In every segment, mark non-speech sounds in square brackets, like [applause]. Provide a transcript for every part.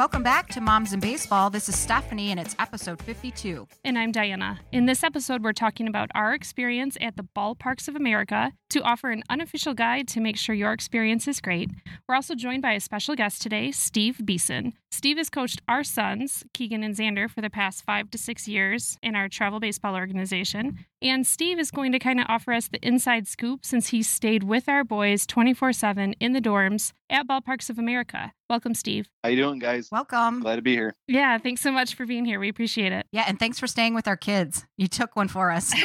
Welcome back to Moms in Baseball. This is Stephanie, and it's episode 52. And I'm Diana. In this episode, we're talking about our experience at the Ballparks of America to offer an unofficial guide to make sure your experience is great. We're also joined by a special guest today, Steve Beeson. Steve has coached our sons, Keegan and Xander, for the past five to six years in our travel baseball organization. And Steve is going to kind of offer us the inside scoop since he stayed with our boys 24 7 in the dorms at Ballparks of America. Welcome, Steve. How you doing, guys? Welcome. Glad to be here. Yeah, thanks so much for being here. We appreciate it. Yeah, and thanks for staying with our kids. You took one for us. [laughs]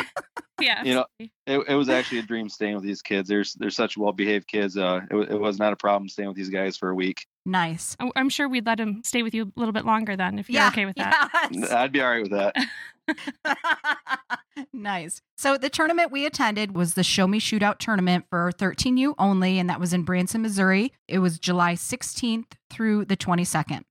Yeah. You know, it, it was actually a dream staying with these kids. They're they're such well behaved kids. Uh, it, it was not a problem staying with these guys for a week. nice. I- I'm sure we'd let him stay with you a little bit longer then if you're yeah. okay with that. yes. I'd be all right with that. [laughs] [laughs] nice. So the tournament we attended was the Show Me Shootout tournament for 13U only, and that was in Branson, Missouri. It was July 16th through the 22nd.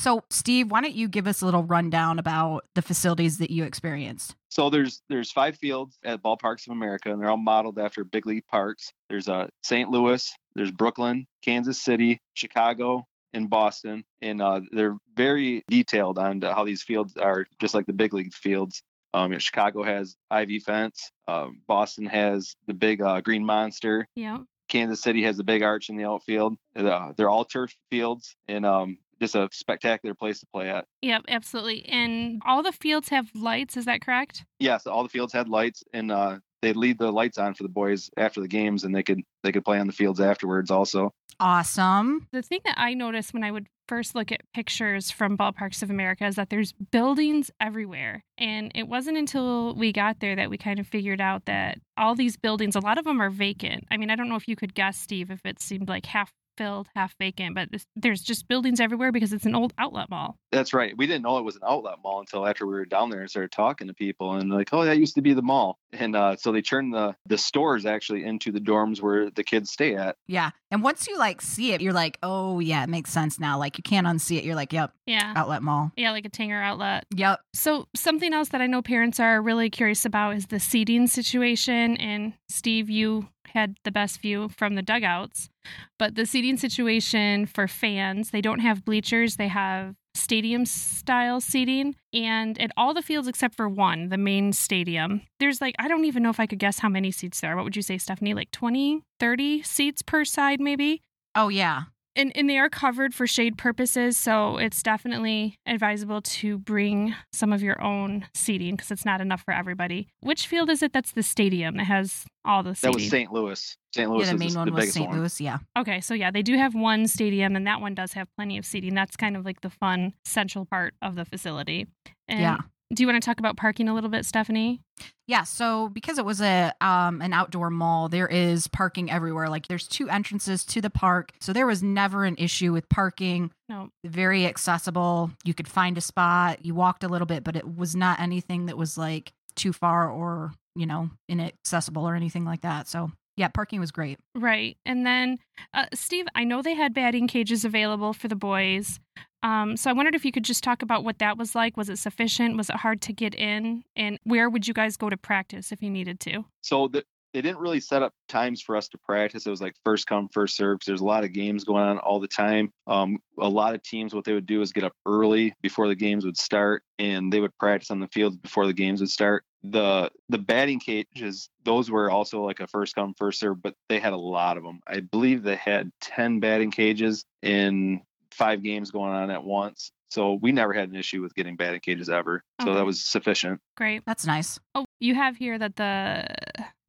So, Steve, why don't you give us a little rundown about the facilities that you experienced? So there's there's five fields at Ballparks of America, and they're all modeled after big league parks. There's uh, St. Louis, there's Brooklyn, Kansas City, Chicago, and Boston, and uh, they're very detailed on how these fields are, just like the big league fields. Um, Chicago has ivy fence. Um, Boston has the big uh, green monster. Yeah. Kansas City has the big arch in the outfield. Uh, they're all turf fields, and um, just a spectacular place to play at. Yep, absolutely. And all the fields have lights, is that correct? yes, all the fields had lights, and uh, they'd leave the lights on for the boys after the games, and they could they could play on the fields afterwards. Also, Awesome. The thing that I noticed when I would first look at pictures from Ballparks of America is that there's buildings everywhere. And it wasn't until we got there that we kind of figured out that all these buildings, a lot of them are vacant. I mean, I don't know if you could guess, Steve, if it seemed like half filled, half vacant, but there's just buildings everywhere because it's an old outlet mall. that's right. We didn't know it was an outlet mall until after we were down there and started talking to people, and like, oh, that used to be the mall. And uh, so they turned the the stores actually into the dorms where the kids stay at. Yeah. And once you like see it, you're like, oh, yeah, it makes sense now. Like you can't unsee it. You're like, yep, Yeah. outlet mall. Yeah, like a Tanger outlet. Yep. So, something else that I know parents are really curious about is the seating situation. And Steve, you had the best view from the dugouts, but the seating situation for fans, they don't have bleachers, they have stadium style seating. And at all the fields except for one, the main stadium, there's like, I don't even know if I could guess how many seats there are. What would you say, Stephanie? Like 20, 30 seats per side, maybe? Oh, yeah. And, and they are covered for shade purposes, so it's definitely advisable to bring some of your own seating because it's not enough for everybody. Which field is it that's the stadium that has all the seating? That was St. Louis. St. Louis yeah, the is main the, one the was biggest St. one. Louis. Yeah. okay, so yeah, they do have one stadium, and that one does have plenty of seating. That's kind of like the fun central part of the facility. And Yeah. Do you want to talk about parking a little bit, Stephanie? Yeah, so because it was a um an outdoor mall, there is parking everywhere. Like there's two entrances to the park. So there was never an issue with parking. No. Very accessible. You could find a spot. You walked a little bit, but it was not anything that was like too far or, you know, inaccessible or anything like that. So yeah, parking was great. Right. And then, uh, Steve, I know they had batting cages available for the boys. Um, so I wondered if you could just talk about what that was like. Was it sufficient? Was it hard to get in? And where would you guys go to practice if you needed to? So the, they didn't really set up times for us to practice. It was like first come, first serve there's a lot of games going on all the time. Um, a lot of teams, what they would do is get up early before the games would start, and they would practice on the field before the games would start. The the batting cages, those were also like a first come, first serve, but they had a lot of them. I believe they had ten batting cages in five games going on at once. So we never had an issue with getting batting cages ever. So Okay. that was sufficient. Great. That's nice. Oh, you have here that the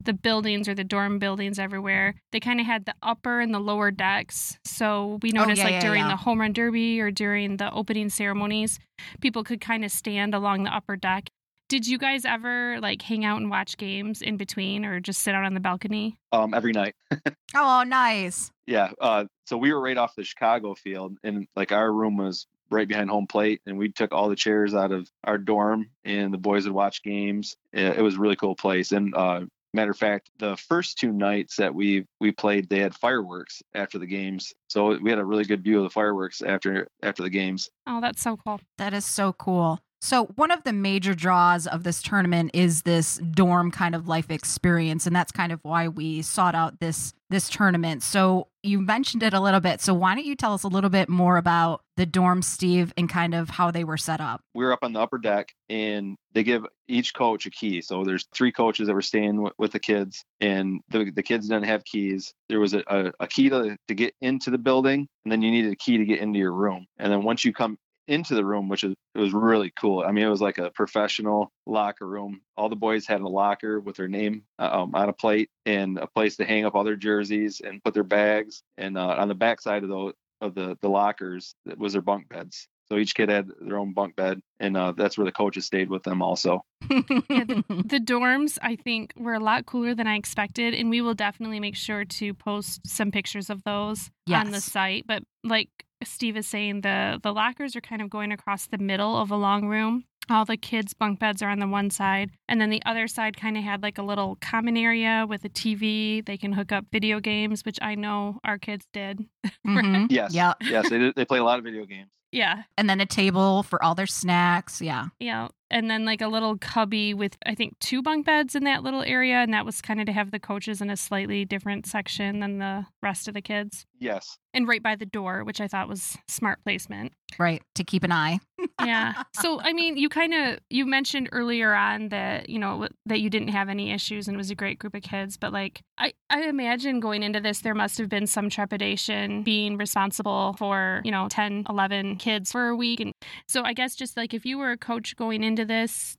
the buildings or the dorm buildings everywhere, they kind of had the upper and the lower decks. So we noticed Oh, yeah, like yeah, during yeah. the home run derby or during the opening ceremonies, people could kind of stand along the upper deck. Did you guys ever like hang out and watch games in between or just sit out on the balcony? Um, every night. [laughs] Oh, nice. Yeah. Uh, so we were right off the Chicago field, and like our room was right behind home plate, and we took all the chairs out of our dorm, and the boys would watch games. It, it was a really cool place. And uh, matter of fact, the first two nights that we we played, they had fireworks after the games, so we had a really good view of the fireworks after after the games. Oh, that's so cool. That is so cool. So, one of the major draws of this tournament is this dorm kind of life experience, and that's kind of why we sought out this this tournament. So, you mentioned it a little bit. So, why don't you tell us a little bit more about the dorm, Steve, and kind of how they were set up? We were up on the upper deck, and they give each coach a key. So, there's three coaches that were staying w- with the kids, and the, the kids didn't have keys. There was a, a, a key to, to get into the building, and then you needed a key to get into your room. And then once you come into the room, which is it was really cool. I mean, it was like a professional locker room. All the boys had a locker with their name uh, um, on a plate and a place to hang up all their jerseys and put their bags. And uh, on the back side of the of the the lockers was their bunk beds. So each kid had their own bunk bed, and uh, that's where the coaches stayed with them also. [laughs] Yeah, [laughs] The dorms, I think, were a lot cooler than I expected, and we will definitely make sure to post some pictures of those on the site. But like Steve is saying, the the lockers are kind of going across the middle of a long room. All the kids' bunk beds are on the one side, and then the other side kind of had like a little common area with a TV. They can hook up video games, which I know our kids did. [laughs] Mhm. Yes. Yeah. yes, they did, they play a lot of video games. Yeah, And then a table for all their snacks. Yeah. Yeah. And then like a little cubby with I think two bunk beds in that little area. And that was kind of to have the coaches in a slightly different section than the rest of the kids. Yes. And right by the door, which I thought was smart placement. Right. To keep an eye. Yeah. so I mean, you kind of you mentioned earlier on that, you know, that you didn't have any issues and it was a great group of kids, but like I I imagine going into this there must have been some trepidation being responsible for, you know, 10, 11 kids for a week and so I guess just like if you were a coach going into this,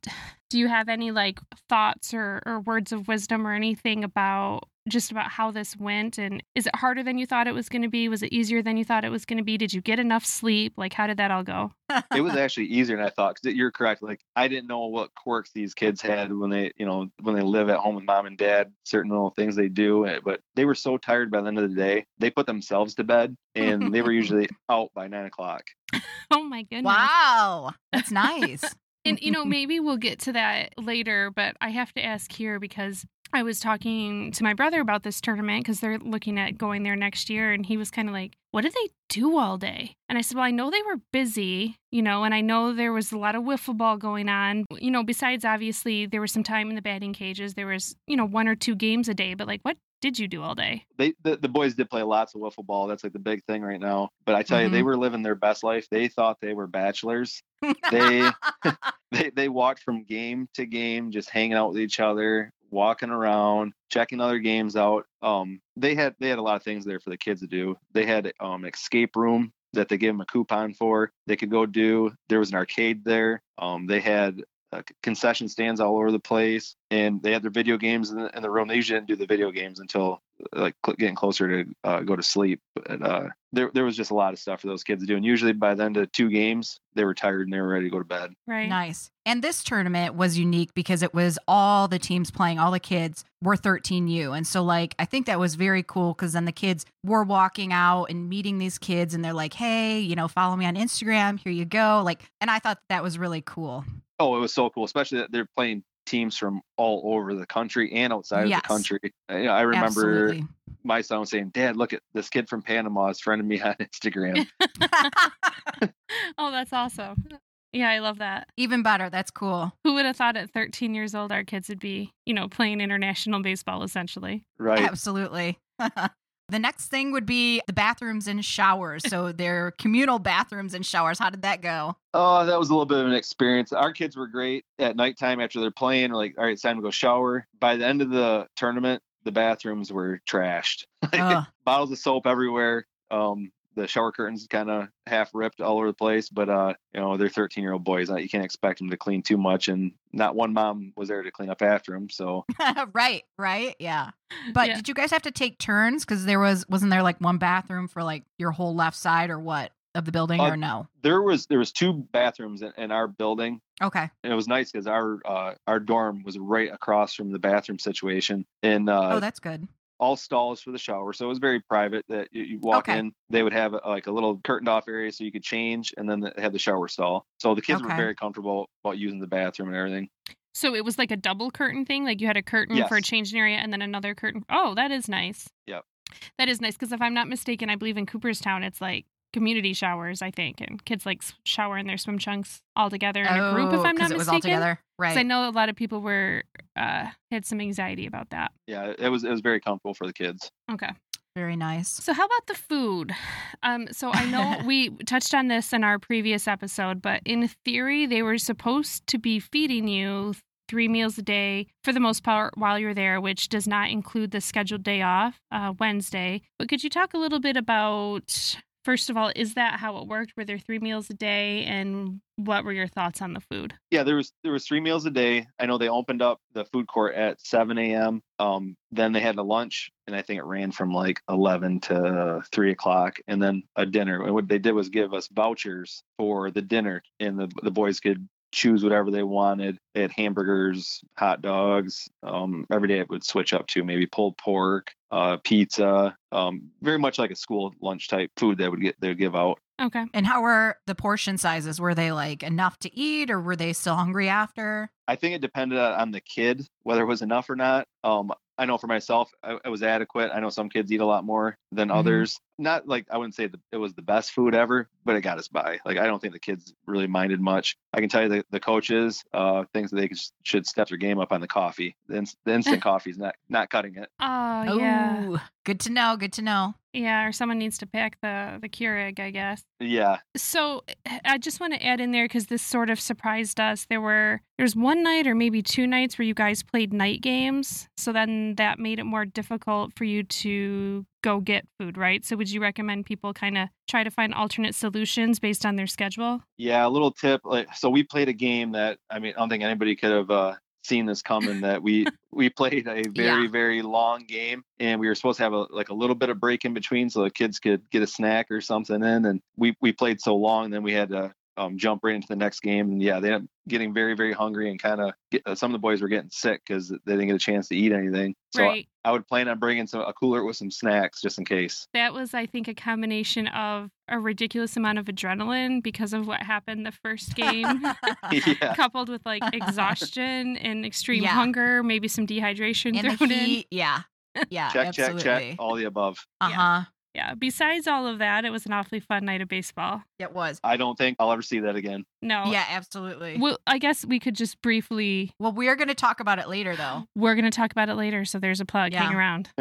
do you have any like thoughts or, or words of wisdom or anything about just about how this went and is it harder than you thought it was going to be? Was it easier than you thought it was going to be? Did you get enough sleep? Like how did that all go? it was actually easier than I thought. Because you're correct. Like I didn't know what quirks these kids had when they, you know, when they live at home with mom and dad. Certain little things they do, eh, but they were so tired by the end of the day. They put themselves to bed, and they were [laughs] usually out by nine o'clock. Oh my goodness. Wow. That's nice. And you know, maybe we'll get to that later, but I have to ask here because I was talking to my brother about this tournament because they're looking at going there next year, and he was kind of like, "What did they do all day?" And I said, "Well, I know they were busy, you know, and I know there was a lot of wiffle ball going on. You know, besides obviously there was some time in the batting cages. There was, you know, one or two games a day, but like, what did you do all day?" They the, the boys did play lots of wiffle ball. That's like the big thing right now. But I tell you, they mm-hmm. were living their best life. They thought they were bachelors. [laughs] They [laughs] they they walked from game to game, just hanging out with each other, walking around, checking other games out. Um, they had they had a lot of things there for the kids to do. They had um escape room that they gave them a coupon for. They could go do. There was an arcade there. Um, they had uh, concession stands all over the place, and they had their video games in the, in the room. They usually didn't do the video games until like cl- getting closer to uh, go to sleep. But uh, there there was just a lot of stuff for those kids to do. And usually by the end of two games, they were tired and they were ready to go to bed. Right. Nice. And this tournament was unique because it was all the teams playing, all the kids were 13U. And so, like, I think that was very cool because then the kids were walking out and meeting these kids and they're like, hey, you know, follow me on Instagram. Here you go. Like, and I thought that was really cool. Oh, it was so cool, especially that they're playing teams from all over the country and outside Yes. of the country. Uh, you know, I remember Absolutely. my son saying, "Dad, look at this kid from Panama is friending me on [laughs] Instagram." [laughs] Oh, that's awesome. Yeah, I love that. Even better. That's cool. Who would have thought at 13 years old our kids would be, you know, playing international baseball essentially? right. Absolutely. [laughs] the next thing would be the bathrooms and showers. So [laughs] they're communal bathrooms and showers. How did that go? Oh, that was a little bit of an experience. Our kids were great at nighttime after they're playing. We're like, all right, it's time to go shower. By the end of the tournament, the bathrooms were trashed. [laughs] Ugh. Bottles of soap everywhere. Um, the shower curtains kind of half ripped all over the place. But uh, you know, they're 13 year old boys. uh, You can't expect them to clean too much, and not one mom was there to clean up after them. So [laughs] right, right, yeah. But Yeah. did you guys have to take turns? Because there was wasn't there like one bathroom for like your whole left side or what of the building Uh, or no? there was there was two bathrooms in, in our building. Okay, And it was nice because our uh, our dorm was right across from the bathroom situation, and uh, oh that's good. All stalls for the shower. So it was very private that you, you walk Okay. in, they would have uh, like a little curtained off area so you could change and then they had the shower stall. So the kids Okay. were very comfortable about using the bathroom and everything. So it was like a double curtain thing. Like you had a curtain for a Yes. changing area and then another curtain. Oh, that is nice. Yep. That is nice because if I'm not mistaken, I believe in Cooperstown it's like community showers, I think, and kids like s- shower in their swim trunks all together in a group. If I'm Oh, 'cause not it was all mistaken, together. 'Cause Right. I know a lot of people were uh, had some anxiety about that. Yeah, it was it was very comfortable for the kids. Okay. Very nice. So how about the food? Um, so I know [laughs] we touched on this in our previous episode, but in theory, they were supposed to be feeding you three meals a day for the most part while you're there, which does not include the scheduled day off, uh, Wednesday. But could you talk a little bit about? First of all, is that how it worked? Were there three meals a day, and what were your thoughts on the food? Yeah, there was there was three meals a day. I know they opened up the food court at 7 a.m. Um, then they had a lunch, and I think it ran from like 11 to 3 o'clock, and then a dinner. And what they did was give us vouchers for the dinner, and the the boys could choose whatever they wanted. They had hamburgers, hot dogs. Um, every day it would switch up to maybe pulled pork, uh, pizza. Um, very much like a school lunch type food that would get they would give out. Okay. And how were the portion sizes? Were they like enough to eat or were they still hungry after? I think it depended on the kid whether it was enough or not. Um, I know for myself, I, it was adequate. I know some kids eat a lot more than Mhm. others. Not like I wouldn't say that it was the best food ever, but it got us by. Like I don't think the kids really minded much. I can tell you the, the coaches uh, thinks that they could, should step their game up on the coffee. The, ins- the instant [laughs] coffee is not not cutting it. Oh yeah, Ooh, good to know. Good to know. yeah. Or someone needs to pack the the Keurig, I guess. Yeah, So I just want to add in there because this sort of surprised us. There were there was one night or maybe two nights where you guys played night games. So then that made it more difficult for you to go get food, right? So would you recommend people kind of try to find alternate solutions based on their schedule? yeah. A little tip. Like so, we played a game that I mean I don't think anybody could have. Uh, seen this coming that we [laughs] we played a very Yeah. very long game and we were supposed to have a like a little bit of break in between so the kids could get a snack or something in and we we played so long then we had to um, jump right into the next game and yeah they ended up getting very very hungry and kind of uh, some of the boys were getting sick because they didn't get a chance to eat anything so right. I, I would plan on bringing some a cooler with some snacks just in case That was, I think, a combination of a ridiculous amount of adrenaline because of what happened the first game. [laughs] [laughs] yeah coupled with like [laughs] exhaustion and extreme Yeah. hunger, maybe some dehydration and the thrown in. Yeah. Yeah. check absolutely. check check all the above Uh huh. Yeah. Yeah, besides all of that, it was an awfully fun night of baseball. It was. I don't think I'll ever see that again No. Yeah, absolutely. Well, I guess we could just briefly. Well, we are going to talk about it later, though. We're going to talk about it later, so there's a plug. Hang around. [laughs]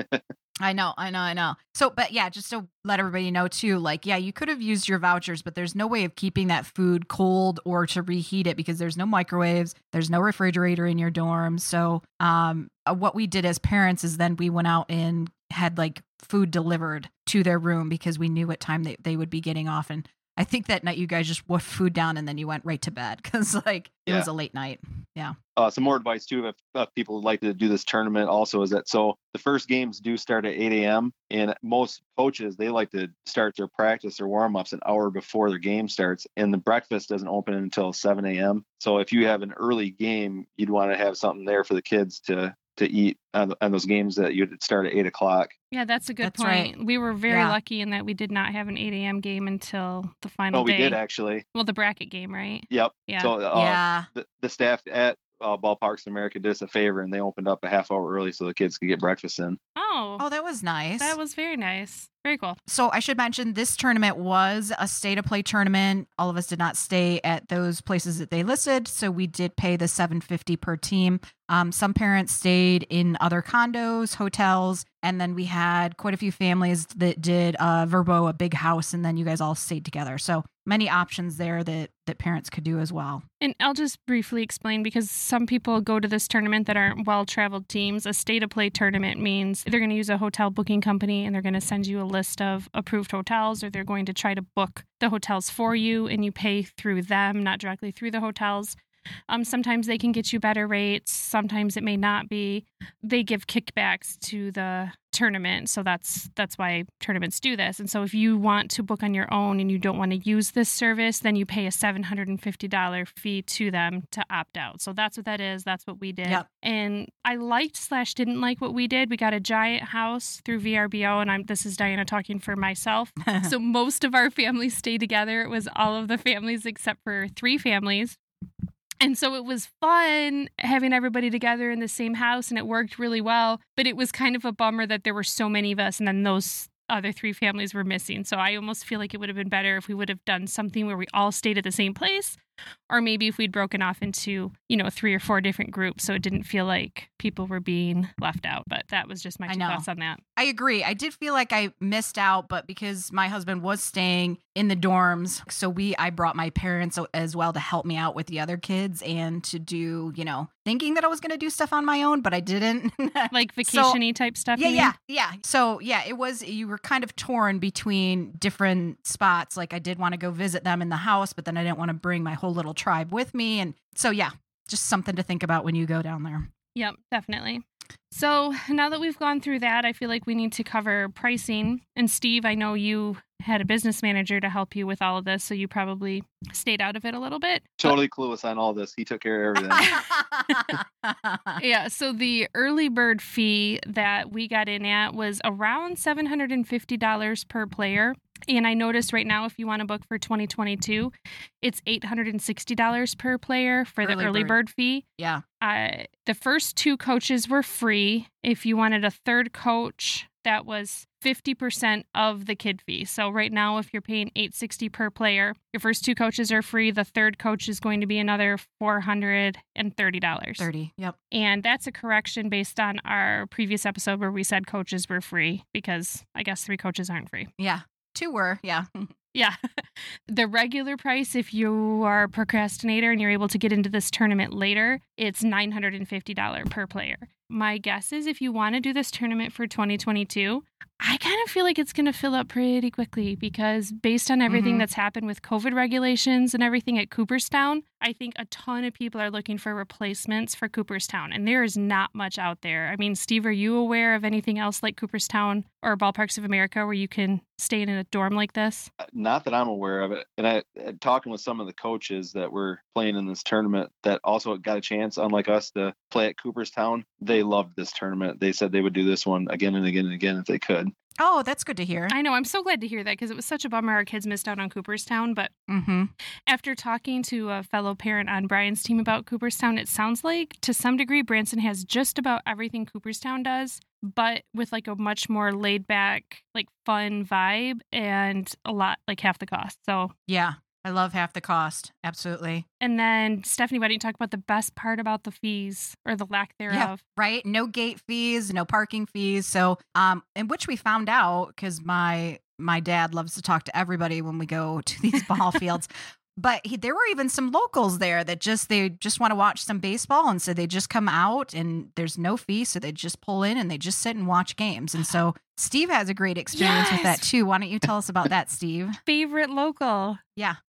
I know, I know, I know. So, but yeah, just to let everybody know too, like, yeah, you could have used your vouchers, but there's no way of keeping that food cold or to reheat it because there's no microwaves, there's no refrigerator in your dorm. So, um, uh, what we did as parents is then we went out and had like food delivered to their room because we knew what time they, they would be getting off. And I think that night you guys just wolfed food down and then you went right to bed [laughs] because like it was a late night. Yeah. Uh, some more advice too if, if people would like to do this tournament also is that so the first games do start at 8 a.m and most coaches they like to start their practice or warm-ups an hour before their game starts and the breakfast doesn't open until 7 a.m so if you have an early game you'd want to have something there for the kids to to eat on, on those games that you'd start at 8 o'clock Yeah, that's a good That's right. point. We were very Yeah. lucky in that we did not have an 8 a.m. game until the final oh we day. did actually Well, the bracket game, right? yep Yeah. so uh, yeah. the, the staff at uh, ballparks in america did us a favor and they opened up a half hour early so the kids could get breakfast in oh, Oh, that was nice. that was very nice. Very cool. So I should mention this tournament was a stay to play tournament. All of us did not stay at those places that they listed, so we did pay the 750 per team. Um, some parents stayed in other condos, hotels, and then we had quite a few families that did uh, VRBO, a big house, and then you guys all stayed together. So many options there that that parents could do as well. And I'll just briefly explain because some people go to this tournament that aren't well traveled teams. A stay to play tournament means they're going to use a hotel booking company and they're going to send you a list of approved hotels or they're going to try to book the hotels for you and you pay through them, not directly through the hotels. Um, sometimes they can get you better rates, sometimes it may not be. They give kickbacks to the tournament, so that's that's why tournaments do this. And so if you want to book on your own and you don't want to use this service, then you pay a $750 fee to them to opt out. So that's what that is. That's what we did. Yep. And I liked slash didn't like what we did. We got a giant house through VRBO, and I'm this is Diana talking for myself. [laughs] so most of our families stayed together. It was all of the families except for three families. And so it was fun having everybody together in the same house and it worked really well. But it was kind of a bummer that there were so many of us and then those other three families were missing. So I almost feel like it would have been better if we would have done something where we all stayed at the same place or maybe if we'd broken off into, you know, three or four different groups so it didn't feel like people were being left out. But that was just my two thoughts on that. I agree. I did feel like I missed out, but because my husband was staying in the dorms, so we I brought my parents as well to help me out with the other kids and to do, you know, thinking that I was going to do stuff on my own, but I didn't. [laughs] Like So- type stuff. yeah, yeah, yeah. So yeah, it was you were kind of torn between different spots. Like I did want to go visit them in the house, but then I didn't want to bring my whole little tribe with me, and so yeah, just something to think about when you go down there. Yep, definitely. So now that we've gone through that, I feel like we need to cover pricing. And Steve, I know you had a business manager to help you with all of this, so you probably stayed out of it a little bit. But- Totally clueless on all this. He took care of everything. [laughs] [laughs] yeah, so the early bird fee that we got in at was around $750 per player. And I noticed right now, if you want to book for 2022, it's $860 per player for the Early early bird. bird fee. yeah, uh, the first two coaches were free. If you wanted a third coach, that was 50% of the kid fee. So right now if you're paying 860 per player, your first two coaches are free. The third coach is going to be another $430. thirty. Yep. And that's a correction based on our previous episode where we said coaches were free because I guess three coaches aren't free. Yeah, two were. Yeah. [laughs] Yeah. [laughs] the regular price, if you are a procrastinator and you're able to get into this tournament later, it's $950 per player. My guess is if you want to do this tournament for 2022, I kind of feel like it's going to fill up pretty quickly because based on everything Mhm. that's happened with COVID regulations and everything at Cooperstown, I think a ton of people are looking for replacements for Cooperstown, and there is not much out there. I mean, Steve, are you aware of anything else like Cooperstown or Ballparks of America where you can stay in a dorm like this? Not that I'm aware of it. And I uh, talking with some of the coaches that were playing in this tournament that also got a chance, unlike us, to play at Cooperstown. They loved this tournament. They said they would do this one again and again and again if they could. Oh, that's good to hear. I know. I'm so glad to hear that because it was such a bummer our kids missed out on Cooperstown. But Mm-hmm. after talking to a fellow parent on Brian's team about Cooperstown, it sounds like to some degree Branson has just about everything Cooperstown does, but with like a much more laid back, like fun vibe and a lot like half the cost. So, Yeah, I love half the cost. Absolutely. and then Stephanie, why don't you talk about the best part about the fees or the lack thereof? Right. No gate fees, no parking fees. So, um, in which we found out because my my dad loves to talk to everybody when we go to these ball [laughs] fields. But he, there were even some locals there that just they just want to watch some baseball, and so they just come out, and there's no fee, so they just pull in and they just sit and watch games. And so Steve has a great experience with that too. Why don't you tell us about that, Steve? [laughs] Favorite local.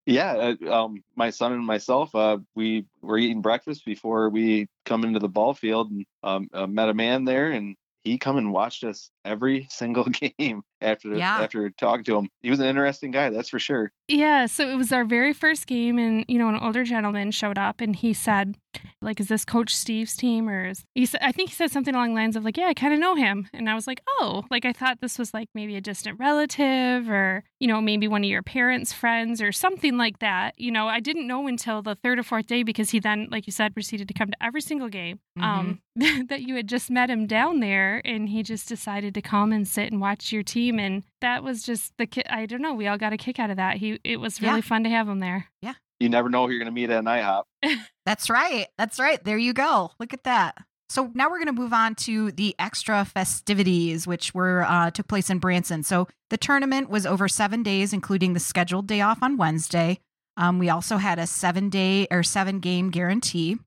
Yeah, uh, um, my son and myself, uh, we were eating breakfast before we come into the ball field and um, uh, met a man there, and he come and watched us every [laughs] single game after Yeah. after talking to him. He was an interesting guy, that's for sure. Yeah, so it was our very first game, and you know, an older gentleman showed up, and he said, "Like, is this Coach Steve's team, or is he?" Said, I think he said something along the lines of, "Like, yeah, I kind of know him," and I was like, "Oh, like I thought this was like maybe a distant relative, or you know, maybe one of your parents' friends, or something like that." You know, I didn't know until the third or fourth day because he then, like you said, proceeded to come to every single game. Um, [laughs] that you had just met him down there, and he just decided to come and sit and watch your team, and that was just the ki- I don't know. We all got a kick out of that. He it was really Yeah. fun to have him there. Yeah. You never know who you're going to meet at an IHOP. [laughs] That's right. That's right. There you go. Look at that. So now we're going to move on to the extra festivities, which were uh, took place in Branson. So the tournament was over seven days, including the scheduled day off on Wednesday. Um, we also had a seven day or seven game guarantee.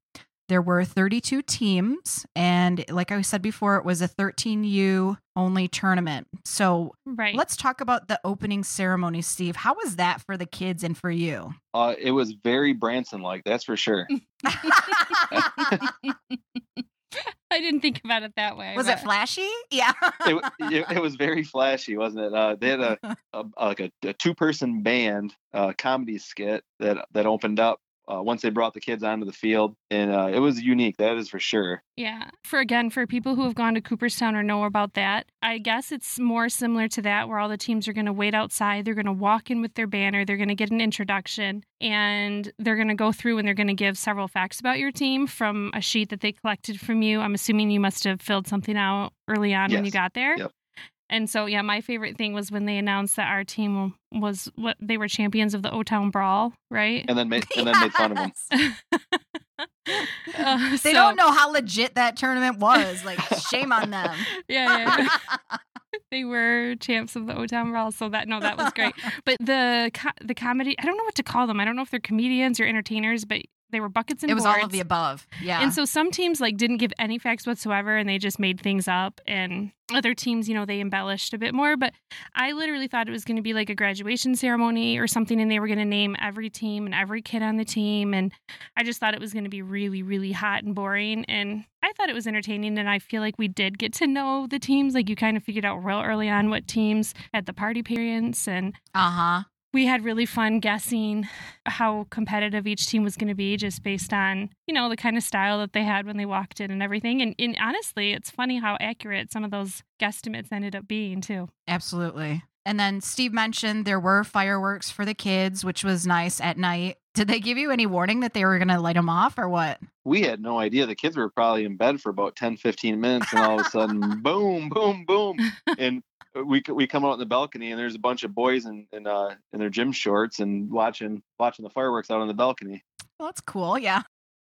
There were 32 teams, and like I said before, it was a 13U only tournament. So Right. let's talk about the opening ceremony, Steve. How was that for the kids and for you? Uh, it was very Branson like, that's for sure. [laughs] I didn't think about it that way. was it flashy? Yeah. it, it, it was very flashy, wasn't it? Uh, they had a, [laughs] a like a, a two person band uh, comedy skit that that opened up uh, once they brought the kids onto the field, and uh, it was unique. That is for sure. Yeah. For again, for people who have gone to Cooperstown or know about that, I guess it's more similar to that where all the teams are going to wait outside. They're going to walk in with their banner. They're going to get an introduction and they're going to go through and they're going to give several facts about your team from a sheet that they collected from you. I'm assuming you must have filled something out early on when you got there. Yep. And so, yeah, my favorite thing was when they announced that our team was what they were champions of the O Town Brawl, right? And then made, [laughs] and then made fun of them. Uh, They so- don't know how legit that tournament was. Like, shame on them. [laughs] Yeah, yeah. [laughs] they were champs of the O Town Brawl, so that no, that was great. But the co- the comedy, I don't know what to call them. I don't know if they're comedians or entertainers, but they were buckets and it was boards. all of the above. Yeah. And so some teams like didn't give any facts whatsoever and they just made things up and other teams, you know, they embellished a bit more, but I literally thought it was going to be like a graduation ceremony or something and they were going to name every team and every kid on the team and I just thought it was going to be really really hot and boring and I thought it was entertaining and I feel like we did get to know the teams like you kind of figured out real early on what teams had the party parents and uh huh. We had really fun guessing how competitive each team was going to be just based on you know the kind of style that they had when they walked in and everything and, and honestly it's funny how accurate some of those guesstimates ended up being too Absolutely. And then Steve mentioned there were fireworks for the kids, which was nice at night. Did they give you any warning that they were going to light them off or what? We had no idea. The kids were probably in bed for about 10, 15 minutes, and all of a sudden, [laughs] boom, boom, boom. [laughs] And we we come out on the balcony, and there's a bunch of boys in in, uh, in their gym shorts and watching watching the fireworks out on the balcony. Well, that's cool. Yeah.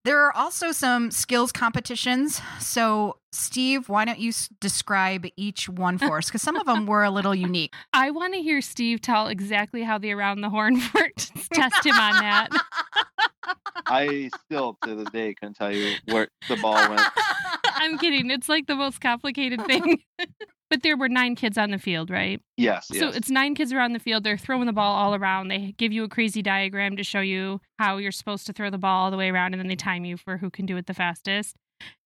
There are also some skills competitions. So, Steve, why don't you s- describe each one for us? Because some of them were a little unique. [laughs] i want to hear steve tell exactly how the around the horn [laughs] worked test him on that [laughs] I still to this day couldn't tell you where the ball went. i'm kidding it's like the most complicated thing but there were nine kids on the field right Yes, So yes. it's nine kids around the field. They're throwing the ball all around. They give you a crazy diagram to show you how you're supposed to throw the ball all the way around, and then they time you for who can do it the fastest.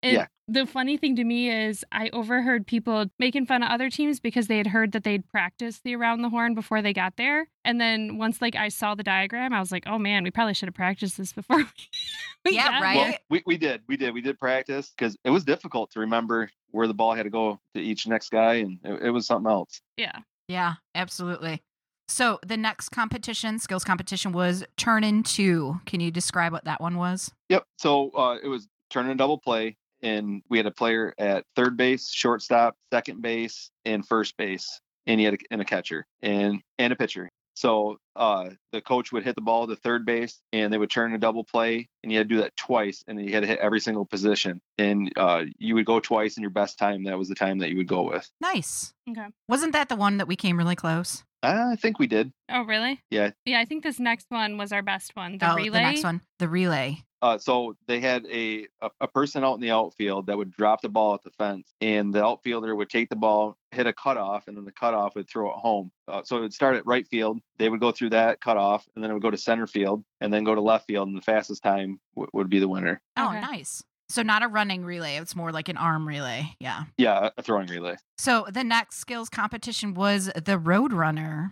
And Yeah. the funny thing to me is, I overheard people making fun of other teams because they had heard that they'd practiced the around the horn before they got there. And then once like I saw the diagram, I was like, oh man, we probably should have practiced this before. we- [laughs] we Yeah, right. Well, we, we did. We did. We did practice because it was difficult to remember where the ball had to go to each next guy, and it, it was something else. Yeah. yeah, absolutely. So, the next competition, skills competition, was turn in two. Can you describe what that one was? Yep. So uh, it was turn a double play, and we had a player at third base, shortstop, second base, and first base, and he had a, and a catcher and and a pitcher. So uh, the coach would hit the ball to third base, and they would turn a double play, and you had to do that twice, and you had to hit every single position, and uh, you would go twice, and your best time that was the time that you would go with. Nice. Okay. Wasn't that the one that we came really close? I think we did. Oh, really? Yeah. Yeah, I think this next one was our best one. The oh, relay. the next one, the relay. Uh, so they had a, a a person out in the outfield that would drop the ball at the fence, and the outfielder would take the ball, hit a cutoff, and then the cutoff would throw it home. Uh, so it would start at right field. They would go through that cutoff, and then it would go to center field, and then go to left field, and the fastest time w- would be the winner. Oh, Okay. nice. So, not a running relay. It's more like an arm relay. Yeah. Yeah, a- a throwing relay. So, the next skills competition was the road runner.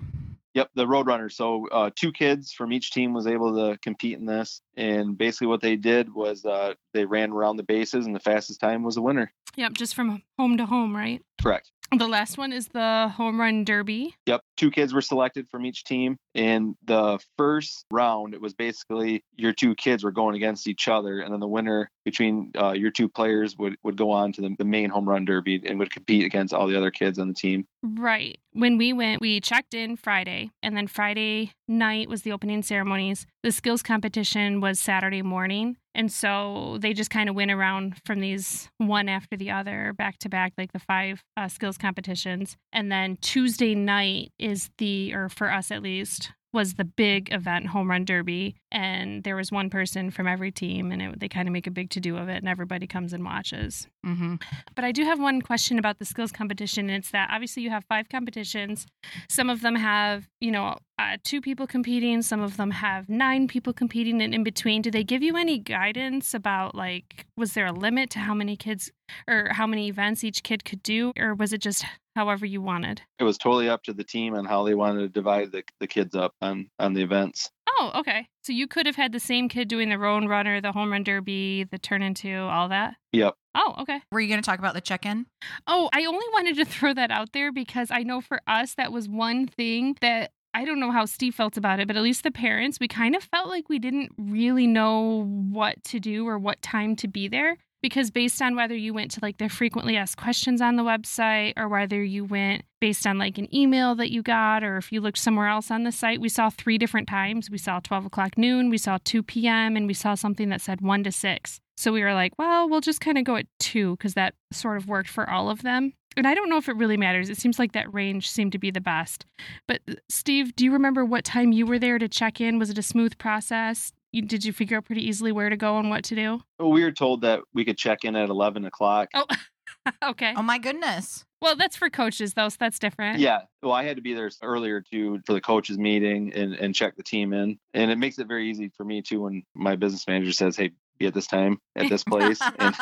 Yep, the Roadrunner. So uh, two kids from each team was able to compete in this, and basically what they did was uh, they ran around the bases, and the fastest time was the winner. Yep, just from home to home, right? Correct. The last one is the home run derby. Yep, two kids were selected from each team. In the first round, it was basically your two kids were going against each other, and then the winner between uh, your two players would, would go on to the, the main home run derby and would compete against all the other kids on the team. Right. When we went, we checked in Friday, and then Friday night was the opening ceremonies. The skills competition was Saturday morning. And so they just kind of went around from these one after the other, back to back, like the five uh, skills competitions. And then Tuesday night is the, or for us at least, was the big event, Home Run Derby. And there was one person from every team, and it, they kind of make a big to do of it, and everybody comes and watches. Mm-hmm. But I do have one question about the skills competition. And it's that obviously you have five competitions. Some of them have, you know, uh, two people competing. Some of them have nine people competing. And in between, do they give you any guidance about like, was there a limit to how many kids or how many events each kid could do? Or was it just however you wanted? It was totally up to the team and how they wanted to divide the, the kids up on, on the events. Oh, okay. So you could have had the same kid doing the road runner, the home run derby, the turn into, all that. Yep. Oh, okay. Were you going to talk about the check in? Oh, I only wanted to [laughs] throw that out there because I know for us that was one thing that I don't know how Steve felt about it, but at least the parents, we kind of felt like we didn't really know what to do or what time to be there. Because based on whether you went to like the frequently asked questions on the website or whether you went based on like an email that you got or if you looked somewhere else on the site, we saw three different times. We saw 12 o'clock noon, we saw 2 p.m., and we saw something that said 1 to 6. So we were like, well, we'll just kind of go at 2 because that sort of worked for all of them. And I don't know if it really matters. It seems like that range seemed to be the best. But Steve, do you remember what time you were there to check in? Was it a smooth process? You, did you figure out pretty easily where to go and what to do? Well, we were told that we could check in at 11 o'clock. Oh, [laughs] okay. Oh my goodness. Well, that's for coaches though, so that's different. Yeah. Well, I had to be there earlier too for the coaches meeting and, and check the team in. And it makes it very easy for me too when my business manager says, Hey, be at this time at this place. [laughs] and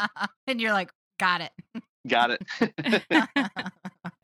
[laughs] and you're like, got it. got it.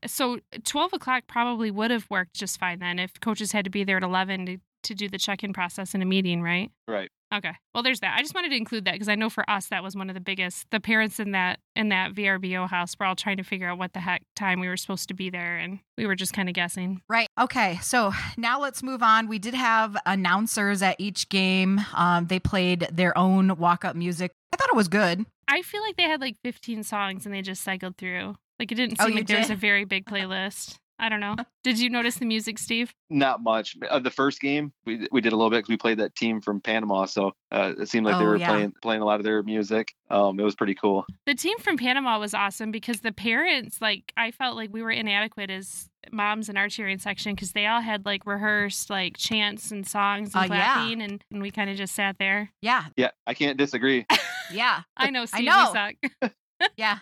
So 12 o'clock probably would have worked just fine then if coaches had to be there at 11 to, to do the check-in process in a meeting, right? right. Okay. Well, there's that. I just wanted to include that because I know for us that was one of the biggest. The parents in that in that VRBO house were all trying to figure out what the heck time we were supposed to be there, and we were just kind of guessing. Right. Okay. So now let's move on. We did have announcers at each game. Um, they played their own walk up music. I thought it was good. I feel like they had like 15 songs and they just cycled through. Like it didn't Oh, seem you like there was a very big [laughs] playlist. I don't know. Did you notice the music, Steve? Not much. Uh, the first game, we, we did a little bit because we played that team from Panama. So uh, it seemed like they Oh, were yeah. playing playing a lot of their music. Um, it was pretty cool. The team from Panama was awesome because the parents, like, I felt like we were inadequate as moms in our cheering section because they all had like rehearsed like chants and songs and Uh, yeah. and, and we kind of just sat there. Yeah. Yeah, I can't disagree. [laughs] Yeah. I know, Steve, know. we suck. [laughs] Yeah.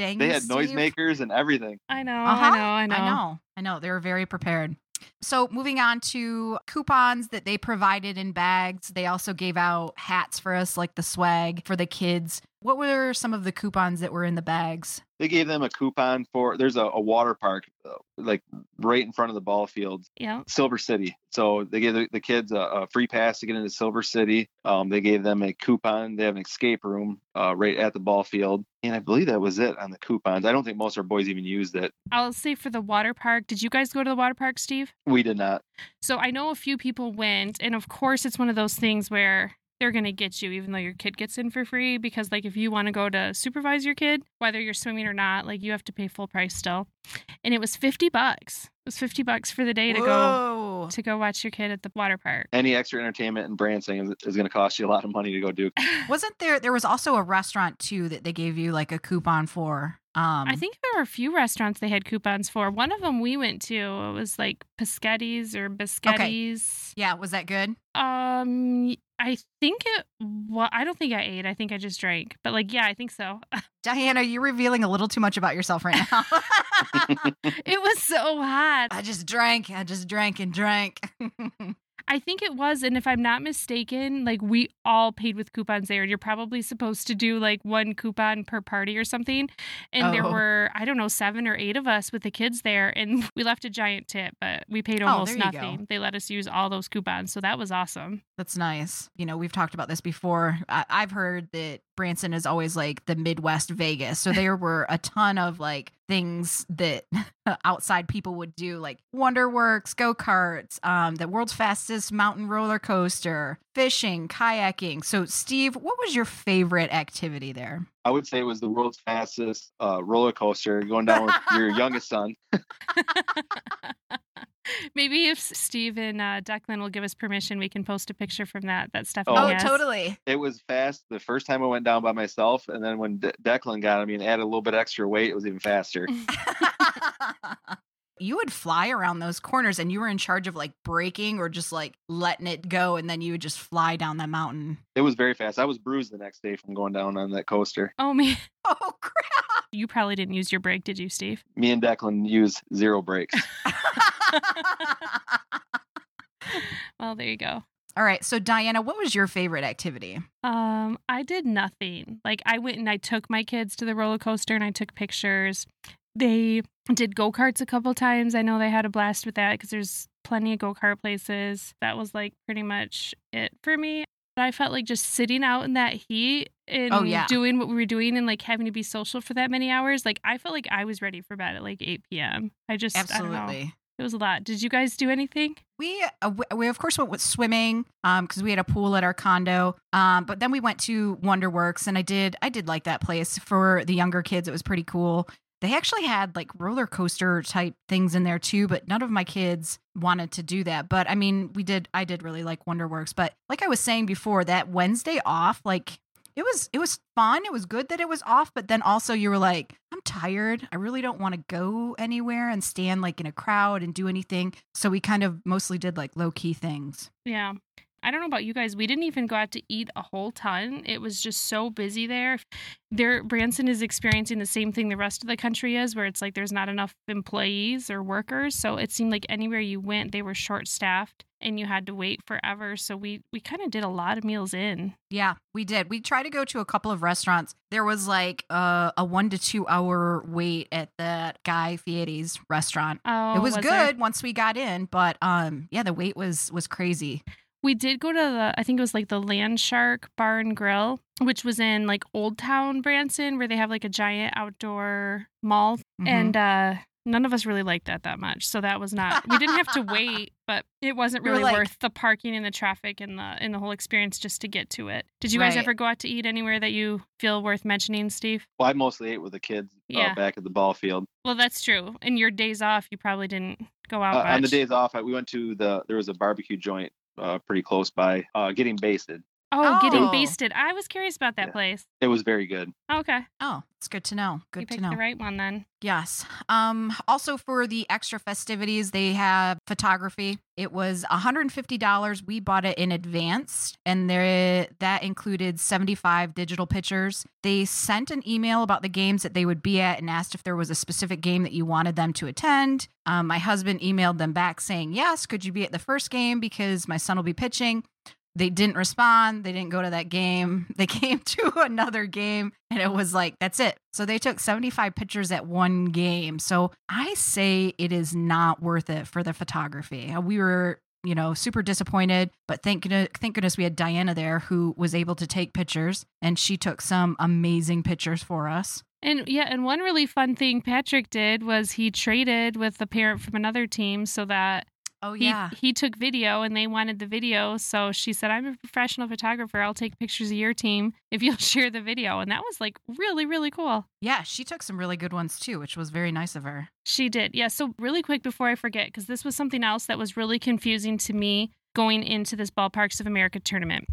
Dang. They had Steve. noisemakers and everything. I know, Uh-huh. I know, I know. I know. I know. They were very prepared. So, moving on to coupons that they provided in bags. They also gave out hats for us, like the swag for the kids. What were some of the coupons that were in the bags? They gave them a coupon for there's a, a water park uh, like right in front of the ball fields, Yeah. Silver City. So they gave the, the kids a, a free pass to get into Silver City. Um, they gave them a coupon. They have an escape room uh, right at the ball field, and I believe that was it on the coupons. I don't think most of our boys even used it. I'll say for the water park, did you guys go to the water park, Steve? We did not. So I know a few people went, and of course, it's one of those things where they're going to get you even though your kid gets in for free because like if you want to go to supervise your kid whether you're swimming or not like you have to pay full price still and it was 50 bucks it was 50 bucks for the day to go to go watch your kid at the water park Any extra entertainment in Branson is, is going to cost you a lot of money to go do. [laughs] Wasn't there? There was also a restaurant too that they gave you like a coupon for. Um, I think there were a few restaurants they had coupons for. One of them we went to it was like Piscetti's or Biscetti's. Yeah, was that good? Um, I think it. Well, I don't think I ate. I think I just drank. But like, yeah, I think so. [laughs] Diana, you're revealing a little too much about yourself right now. [laughs] it was so hot. I just drank. I just drank and drank. [laughs] I think it was, and if I'm not mistaken, like we all paid with coupons there. And you're probably supposed to do like one coupon per party or something. And there Oh. were, I don't know, seven or eight of us with the kids there, and [laughs] we left a giant tip, but we paid Oh, almost there you go. nothing. They let us use all those coupons, so that was awesome. That's nice. You know, we've talked about this before. I- I've heard that Branson is always like the Midwest Vegas. So there were a ton of like things that [laughs] outside people would do, like Wonderworks, go karts, um, the world's fastest mountain roller coaster, fishing, kayaking. So, Steve, what was your favorite activity there? I would say it was the world's fastest uh, roller coaster going down with your [laughs] youngest son. [laughs] Maybe if Steve and uh, Declan will give us permission, we can post a picture from that. That stuff. Oh, Oh, totally. It was fast the first time I went down by myself, and then when De- Declan got me and added a little bit extra weight, it was even faster. [laughs] [laughs] you would fly around those corners and you were in charge of like braking or just like letting it go and then you would just fly down that mountain. It was very fast. I was bruised the next day from going down on that coaster. Oh man, [laughs] Oh crap. you probably didn't use your brake, did you, Steve? Me and Declan use zero brakes. [laughs] Well, there you go. All right. So Diana, what was your favorite activity? Um, I did nothing. Like I went and I took my kids to the roller coaster and I took pictures. They did go karts a couple times. I know they had a blast with that because there's plenty of go kart places. That was like pretty much it for me. I felt like just sitting out in that heat and Oh, yeah. doing what we were doing and like having to be social for that many hours. Like I felt like I was ready for bed at like 8 p.m. I just I don't know. Absolutely. It was a lot. Did you guys do anything? We uh, we of course went with swimming um because we had a pool at our condo. Um, but then we went to Wonderworks and I did I did like that place for the younger kids. It was pretty cool. They actually had like roller coaster type things in there too, but none of my kids wanted to do that. But I mean, we did I did really like Wonderworks. But like I was saying before, that Wednesday off, like it was it was fun. It was good that it was off, but then also you were like, I'm tired. I really don't want to go anywhere and stand like in a crowd and do anything. So we kind of mostly did like low key things. Yeah. I don't know about you guys. We didn't even go out to eat a whole ton. It was just so busy there. There Branson is experiencing the same thing the rest of the country is where it's like there's not enough employees or workers. So it seemed like anywhere you went, they were short staffed and you had to wait forever. So we we kind of did a lot of meals in. Yeah, we did. We tried to go to a couple of restaurants. There was like a, a one to two hour wait at that Guy Fieri's restaurant. Oh, it was, there? good once we got in, but um, yeah, the wait was was crazy. We did go to the I think it was like the Land Shark Bar and Grill, which was in like Old Town Branson, where they have like a giant outdoor mall. Mhm. And uh none of us really liked that that much. So that was not we didn't have to [laughs] wait, but it wasn't You were really like- worth the parking and the traffic and the and the whole experience just to get to it. Did you guys ever go out to eat anywhere that you feel worth mentioning, Steve? Well, I mostly ate with the kids Yeah. uh, back at the ball field. Well, that's true. In your days off, you probably didn't go out Uh, on the days off, I, we went to the there was a barbecue joint uh, pretty close by, uh, getting basted. Oh, getting Oh. basted. I was curious about that Yeah. place. It was very good. Okay. Oh, it's good to know. you Good to know. the right one then. Yes. Um also for the extra festivities they have photography. It was $150. We bought it in advance and there that included 75 digital pictures. They sent an email about the games that they would be at and asked if there was a specific game that you wanted them to attend. Um, my husband emailed them back saying, "Yes, could you be at the first game because my son will be pitching?" They didn't respond. They didn't go to that game. [laughs] They came [laughs] to another game and it was like, that's it. So they took 75 pictures at one game. So I say it is not worth it for the photography. Uh, We were, you know, super disappointed, but thank goodness, thank goodness we had Diana there who was able to take pictures and she took some amazing pictures for us. And yeah, and one really fun thing Patrick did was he traded with a parent from another team so that Oh, he, he took video and they wanted the video. So she said, I'm a professional photographer. I'll take pictures of your team if you'll [laughs] share the video. And that was like really, really cool. Yeah, she took some really good ones too, which was very nice of her. She did. Yeah. So, really quick before I forget, because this was something else that was really confusing to me going into this Ballparks of America tournament.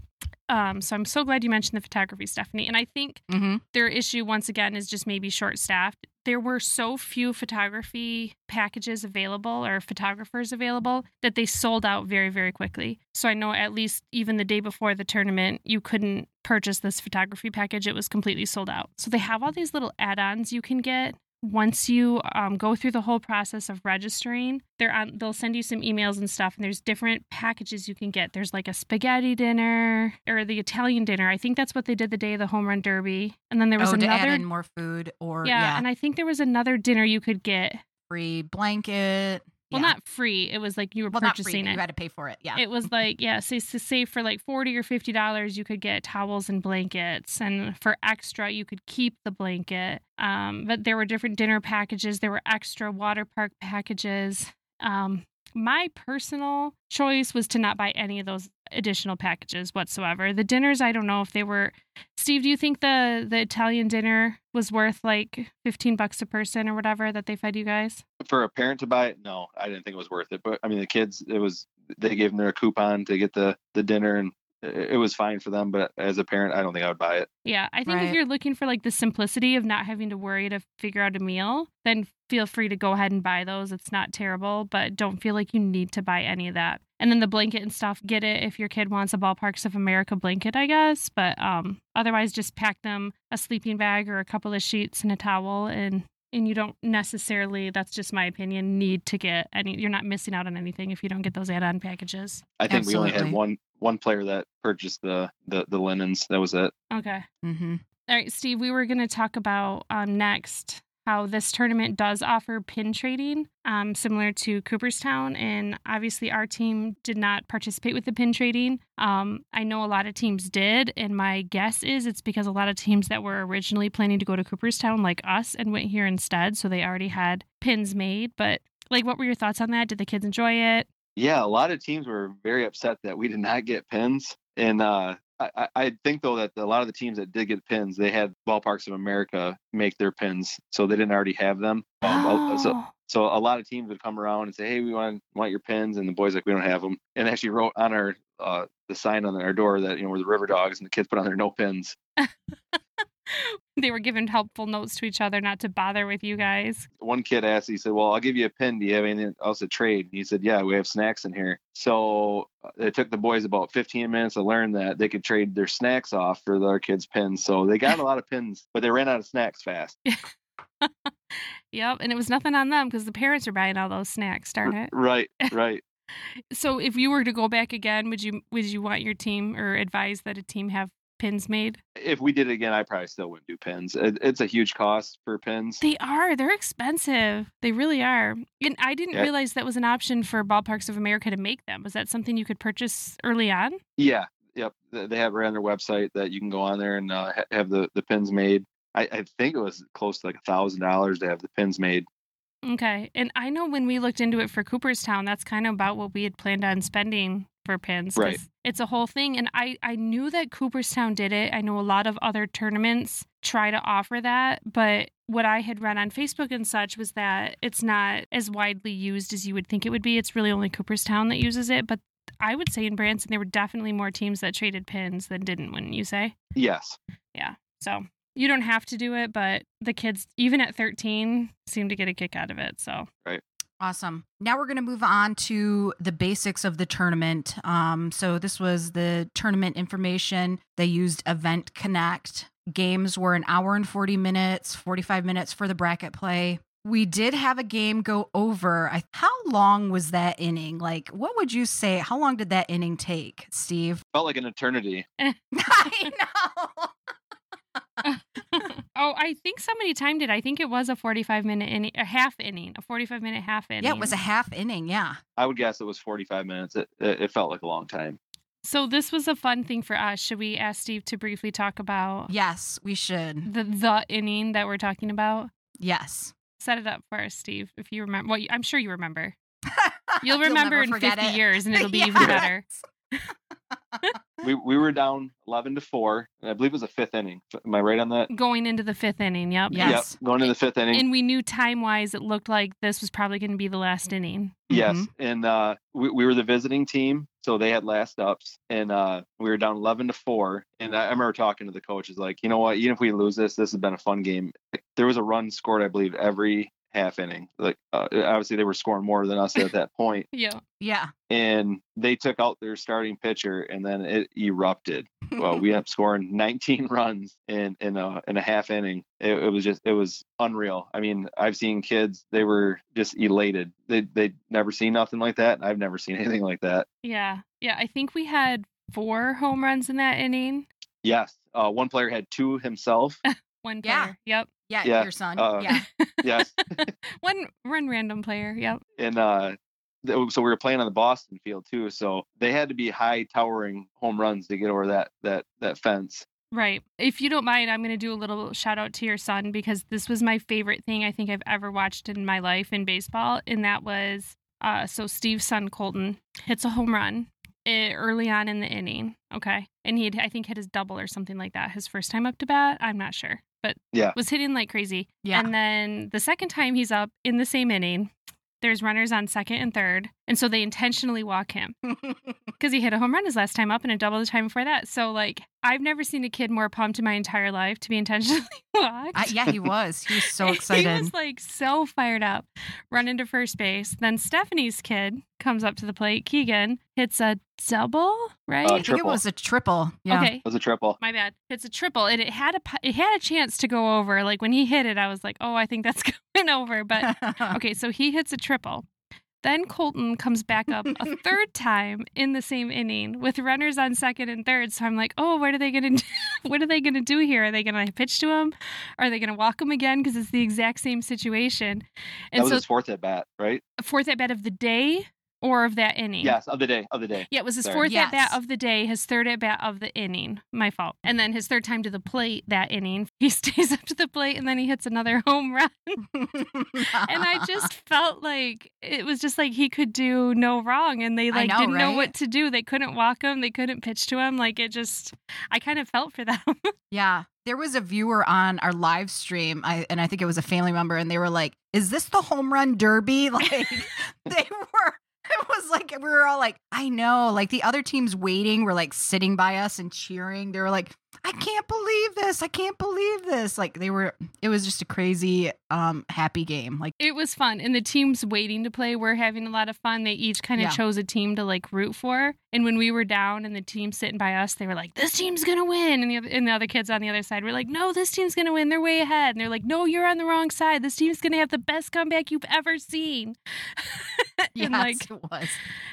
Um, so, I'm so glad you mentioned the photography, Stephanie. And I think Mm-hmm. their issue, once again, is just maybe short staffed. There were so few photography packages available or photographers available that they sold out very, very quickly. So, I know at least even the day before the tournament, you couldn't purchase this photography package. It was completely sold out. So, they have all these little add ons you can get once you um, go through the whole process of registering they're on they'll send you some emails and stuff and there's different packages you can get. There's like a spaghetti dinner or the italian dinner. I think that's what they did the day of the home run derby. And then there was oh, to add another in more food or yeah, yeah, and i think there was another dinner you could get. Free blanket. Well yeah. not free it was like you were well, not free, purchasing it You had to pay for it. Yeah. it was like yeah so, so say for like 40 or 50 dollars you could get towels and blankets and for extra you could keep the blanket um, but there were different dinner packages there were extra water park packages um, my personal choice was to not buy any of those additional packages whatsoever the dinners i don't know if they were steve do you think the the italian dinner was worth like 15 bucks a person or whatever that they fed you guys For a parent to buy it, no, I didn't think it was worth it. But I mean, the kids, it was they gave them their coupon to get the the dinner, and it it was fine for them. But as a parent, I don't think I would buy it. Yeah, I think if you're looking for like the simplicity of not having to worry to figure out a meal, then feel free to go ahead and buy those. It's not terrible, but don't feel like you need to buy any of that. And then the blanket and stuff, get it if your kid wants a Ballparks of America blanket, I guess. But um, otherwise, just pack them a sleeping bag or a couple of sheets and a towel, and and you don't necessarily. That's just my opinion. Need to get any. You're not missing out on anything if you don't get those add-on packages. I think we only had one one player that purchased the the the linens. That was it. Okay. mm-hmm. All right, Steve, we were going to talk about um, next how this tournament does offer pin trading, um, similar to Cooperstown. And obviously, our team did not participate with the pin trading. Um, I know a lot of teams did. And my guess is it's because a lot of teams that were originally planning to go to Cooperstown, like us, and went here instead. So they already had pins made. But Like, what were your thoughts on that? Did the kids enjoy it? Yeah, a lot of teams were very upset that we did not get pins, and uh, I, I think though that a lot of the teams that did get pins, they had Ballparks of America make their pins, so they didn't already have them. Um, So Oh. so a lot of teams would come around and say, "Hey, we want want your pins," and the boys like, "We don't have them," and actually wrote on our uh, the sign on our door that you know we're the River Dogs, and the kids put on their no pins. [laughs] [laughs] they were giving helpful notes to each other not to bother with you guys. One kid asked, he said, "Well, I'll give you a pin. Do you have anything else to trade?" He said, "Yeah, we have snacks in here." So uh, it took the boys about 15 minutes to learn that they could trade their snacks off for their kids' pins. So they got a lot of pins, but they ran out of snacks fast. [laughs] Yep, and it was nothing on them because the parents are buying all those snacks. Darn it. Right, [laughs] right. So, if you were to go back again, would you would you want your team or advise that a team have pins made? if we did it again, I probably still wouldn't do pins. It, it's a huge cost for pins. They are. They're expensive. They really are. And I didn't Yeah. realize that was an option for Ballparks of America to make them. Was that something you could purchase early on? Yeah, yep. They have it on their website that you can go on there and uh, have the, the pins made. I, I think it was close to like a thousand dollars to have the pins made. Okay. And I know when we looked into it for Cooperstown, that's kind of about what we had planned on spending for pins. Right. It's a whole thing. And I, I knew that Cooperstown did it. I know a lot of other tournaments try to offer that. But what I had read on Facebook and such was that it's not as widely used as you would think it would be. It's really only Cooperstown that uses it. But I would say in Branson, there were definitely more teams that traded pins than didn't, wouldn't you say? Yes. Yeah. So you don't have to do it, but the kids, even at 13, seem to get a kick out of it. So Awesome. Now we're going to move on to the basics of the tournament. Um, so this was the tournament information. They used Event Connect. Games were an hour and 40 minutes, 45 minutes for the bracket play. We did have a game go over. I, how long was that inning? Like, what would you say? How long did that inning take, Steve? Felt like an eternity. [laughs] I know. Oh, I think somebody timed it. I think it was a 45 minute inning, a half inning, a 45 minute half inning. Yeah, it was a half inning. Yeah. I would guess it was 45 minutes. It, it, it felt like a long time. So this was a fun thing for us. Should we ask Steve to briefly talk about Yes, we should. the the inning that we're talking about? Yes. Set it up for us, Steve, if you remember. Well, I'm sure you remember. [laughs] You'll remember never in 50 it. years, and it'll be [laughs] even better. [laughs] Yes. We, we were down 11 to 4. And I believe it was a fifth inning. Am I right on that? Going into the fifth inning. Yep. Yes. Yep. Going into the fifth inning. And we knew time wise, it looked like this was probably going to be the last inning. Yes, Mhm. and uh, we, we were the visiting team, so they had last ups, and uh, we were down eleven to four. And I, I remember talking to the coaches, like, you know what, even if we lose this, this has been a fun game. There was a run scored, I believe, every half inning. Like, uh, obviously, they were scoring more than us at that point, [laughs] Yeah. Yeah. and they took out their starting pitcher, and then it erupted. Well, we ended up [laughs] scoring 19 [laughs] runs in in a in a half inning. It, it was just it was unreal. I mean, I've seen kids; they were just elated. They they never seen nothing like that. I've never seen anything like that. Yeah. Yeah. I think we had four home runs in that inning. Yes, uh, one player had two himself. One Yeah. player. Yep. Yeah, Yeah, your son. uh, yeah. [laughs] yes, one one random player. Yep. and uh, so we were playing on the Boston field too. So they had to be high towering home runs to get over that that that fence. Right. If you don't mind, I'm going to do a little shout out to your son because this was my favorite thing I think I've ever watched in my life in baseball. And that was uh, so Steve's son, Colton, hits a home run eh, early on in the inning. Okay. And he I think, hit his double or something like that his first time up to bat. I'm not sure, but Yeah. was hitting like crazy. Yeah. And then the second time he's up in the same inning, there's runners on second and third. And so they intentionally walk him [laughs] because he hit a home run his last time up and a double the time before that. So, like, I've never seen a kid more pumped in my entire life to be intentionally [laughs] walked. I, yeah, he was. He was so [laughs] excited. he was like so fired up, running to first base. Then Stephanie's kid comes up to the plate. Keegan hits a double, right? Uh, I think it was a triple. Yeah. Okay, It was a triple. my bad. It's a triple, and it had a it had a chance to go over. Like when he hit it, I was like, oh, I think that's going over. But okay, so he hits a triple. Then Colton comes back up a [laughs] third time in the same inning with runners on second and third. So I'm like, oh, what are they gonna do? [laughs] what are they gonna do here? Are they gonna pitch to him? Are they gonna walk him again? Because it's the exact same situation. That was so his fourth at bat, right? fourth at bat of the day. Or of that inning. Yes, of the day, of the day. Yeah, it was his Sorry. fourth at bat of the day, his third at bat of the inning. My fault. And then his third time to the plate that inning. [laughs] He stays up to the plate and then he hits another [laughs] home run. and I just [laughs] felt like it was just like he could do no wrong and they like know, didn't know what to do. They couldn't walk him, they couldn't pitch to him. Like it just I kind of felt for them. Yeah. There was a viewer on our live stream, I, and I think it was a family member, and they were like, Is this the home run derby? Like, they were, [laughs] it was like, we were all like, I know. Like, the other teams waiting were like sitting by us and cheering. They were like, I can't believe this. I can't believe this. Like, they were, it was just a crazy, um, happy game. Like, It was fun. And the teams waiting to play were having a lot of fun. They each kind of Yeah. chose a team to like root for. And when we were down and the team sitting by us, they were like, This team's gonna win. And the other and the other kids on the other side were like, No, this team's gonna win. They're way ahead. And they're like, No, you're on the wrong side. This team's gonna have the best comeback you've ever seen. [laughs] yes, like it was.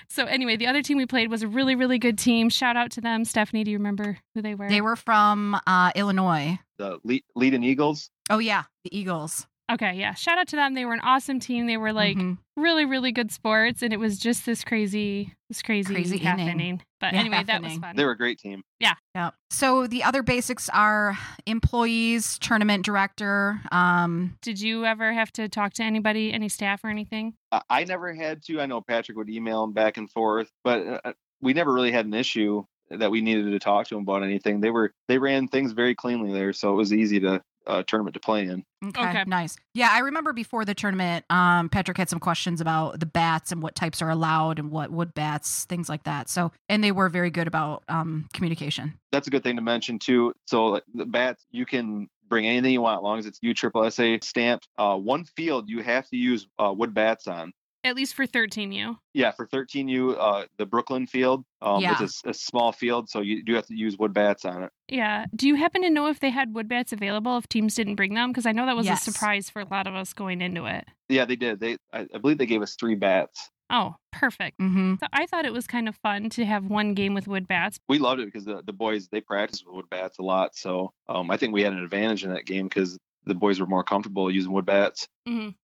so anyway, the other team we played was a really, really good team. Shout out to them. Stephanie, do you remember who they were? They were from uh, Illinois. The Le- Leading Eagles. Oh, yeah. The Eagles. Okay, yeah. Shout out to them. They were an awesome team. They were like Mhm. really, really good sports, and it was just this crazy, this crazy, Crazy half inning. inning. But Yeah, anyway, half that was fun. They were a great team. Yeah. Yeah. So the other basics are employees, tournament director. Um, Did you ever have to talk to anybody, any staff or anything? I- I never had to. I know Patrick would email him back and forth, but uh, we never really had an issue that we needed to talk to him about anything. They were they ran things very cleanly there, so it was easy to uh, tournament to play in. okay, Okay. nice. Yeah, I remember before the tournament, um, Patrick had some questions about the bats and what types are allowed and what wood bats, things like that. So, and they were very good about um, communication. That's a good thing to mention too. So like, the bats, you can bring anything you want, as long as it's USSSA stamped. Uh, one field you have to use uh, wood bats on. At least for 13U. Yeah, for 13U, uh, the Brooklyn field, um, Yeah. it's a small field, so you do have to use wood bats on it. Yeah. Do you happen to know if they had wood bats available if teams didn't bring them? Because I know that was Yes. a surprise for a lot of us going into it. Yeah, they did. They, I, I believe they gave us three bats. Oh, perfect. Mm-hmm. So I thought it was kind of fun to have one game with wood bats. We loved it because the, the boys they practice with wood bats a lot. So um, I think we had an advantage in that game because the boys were more comfortable using wood bats.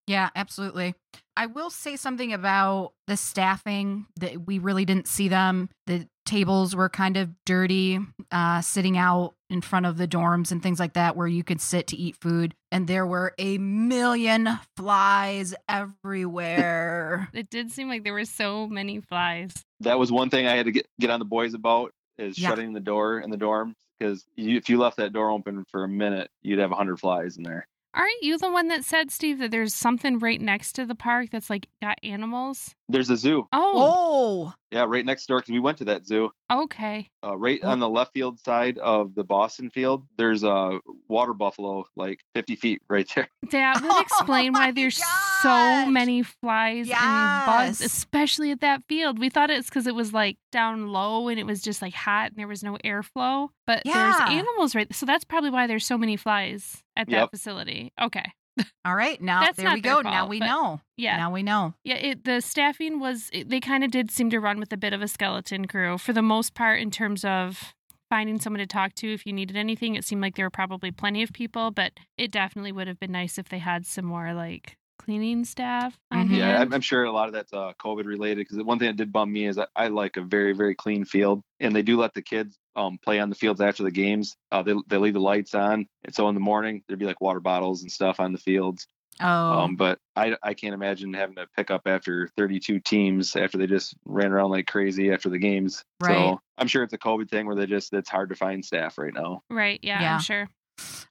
Yeah, absolutely. I will say something about the staffing that we really didn't see them. The tables were kind of dirty, uh, sitting out in front of the dorms and things like that, where you could sit to eat food. And there were a million flies everywhere. [laughs] It did seem like there were so many flies. That was one thing I had to get get on the boys about is Yeah. shutting the door in the dorms because if you left that door open for a minute, you'd have hundred flies in there. Aren't you the one that said, Steve, that there's something right next to the park that's like got animals? There's a zoo. Oh, oh, Yeah, right next door because we went to that zoo. okay. Uh, right Oh. on the left field side of the Boston field, there's a water buffalo like 50 feet right there. [laughs] That would [laughs] Oh explain my why there's gosh. so many flies and bugs, especially at that field. We thought it's because it was like down low and it was just like hot and there was no airflow. But Yeah. there's animals right so that's probably why there's so many flies at that Yep. facility. Okay. All right. Now That's there we their go. now we know. Yeah. Now we know. Yeah, it, the staffing was, it, they kind of did seem to run with a bit of a skeleton crew for the most part in terms of finding someone to talk to if you needed anything. It seemed like there were probably plenty of people, but it definitely would have been nice if they had some more like cleaning staff. On Mhm. Yeah. I'm, I'm sure a lot of that's uh, COVID related because one thing that did bum me is I, I like a very, very clean field, and they do let the kids um, play on the fields after the games. Uh, they, they leave the lights on, and so in the morning there'd be like water bottles and stuff on the fields. Oh, Um, but I, I can't imagine having to pick up after 32 teams after they just ran around like crazy after the games. Right. So I'm sure it's a COVID thing where they just it's hard to find staff right now. Right. Yeah, Yeah. I'm sure.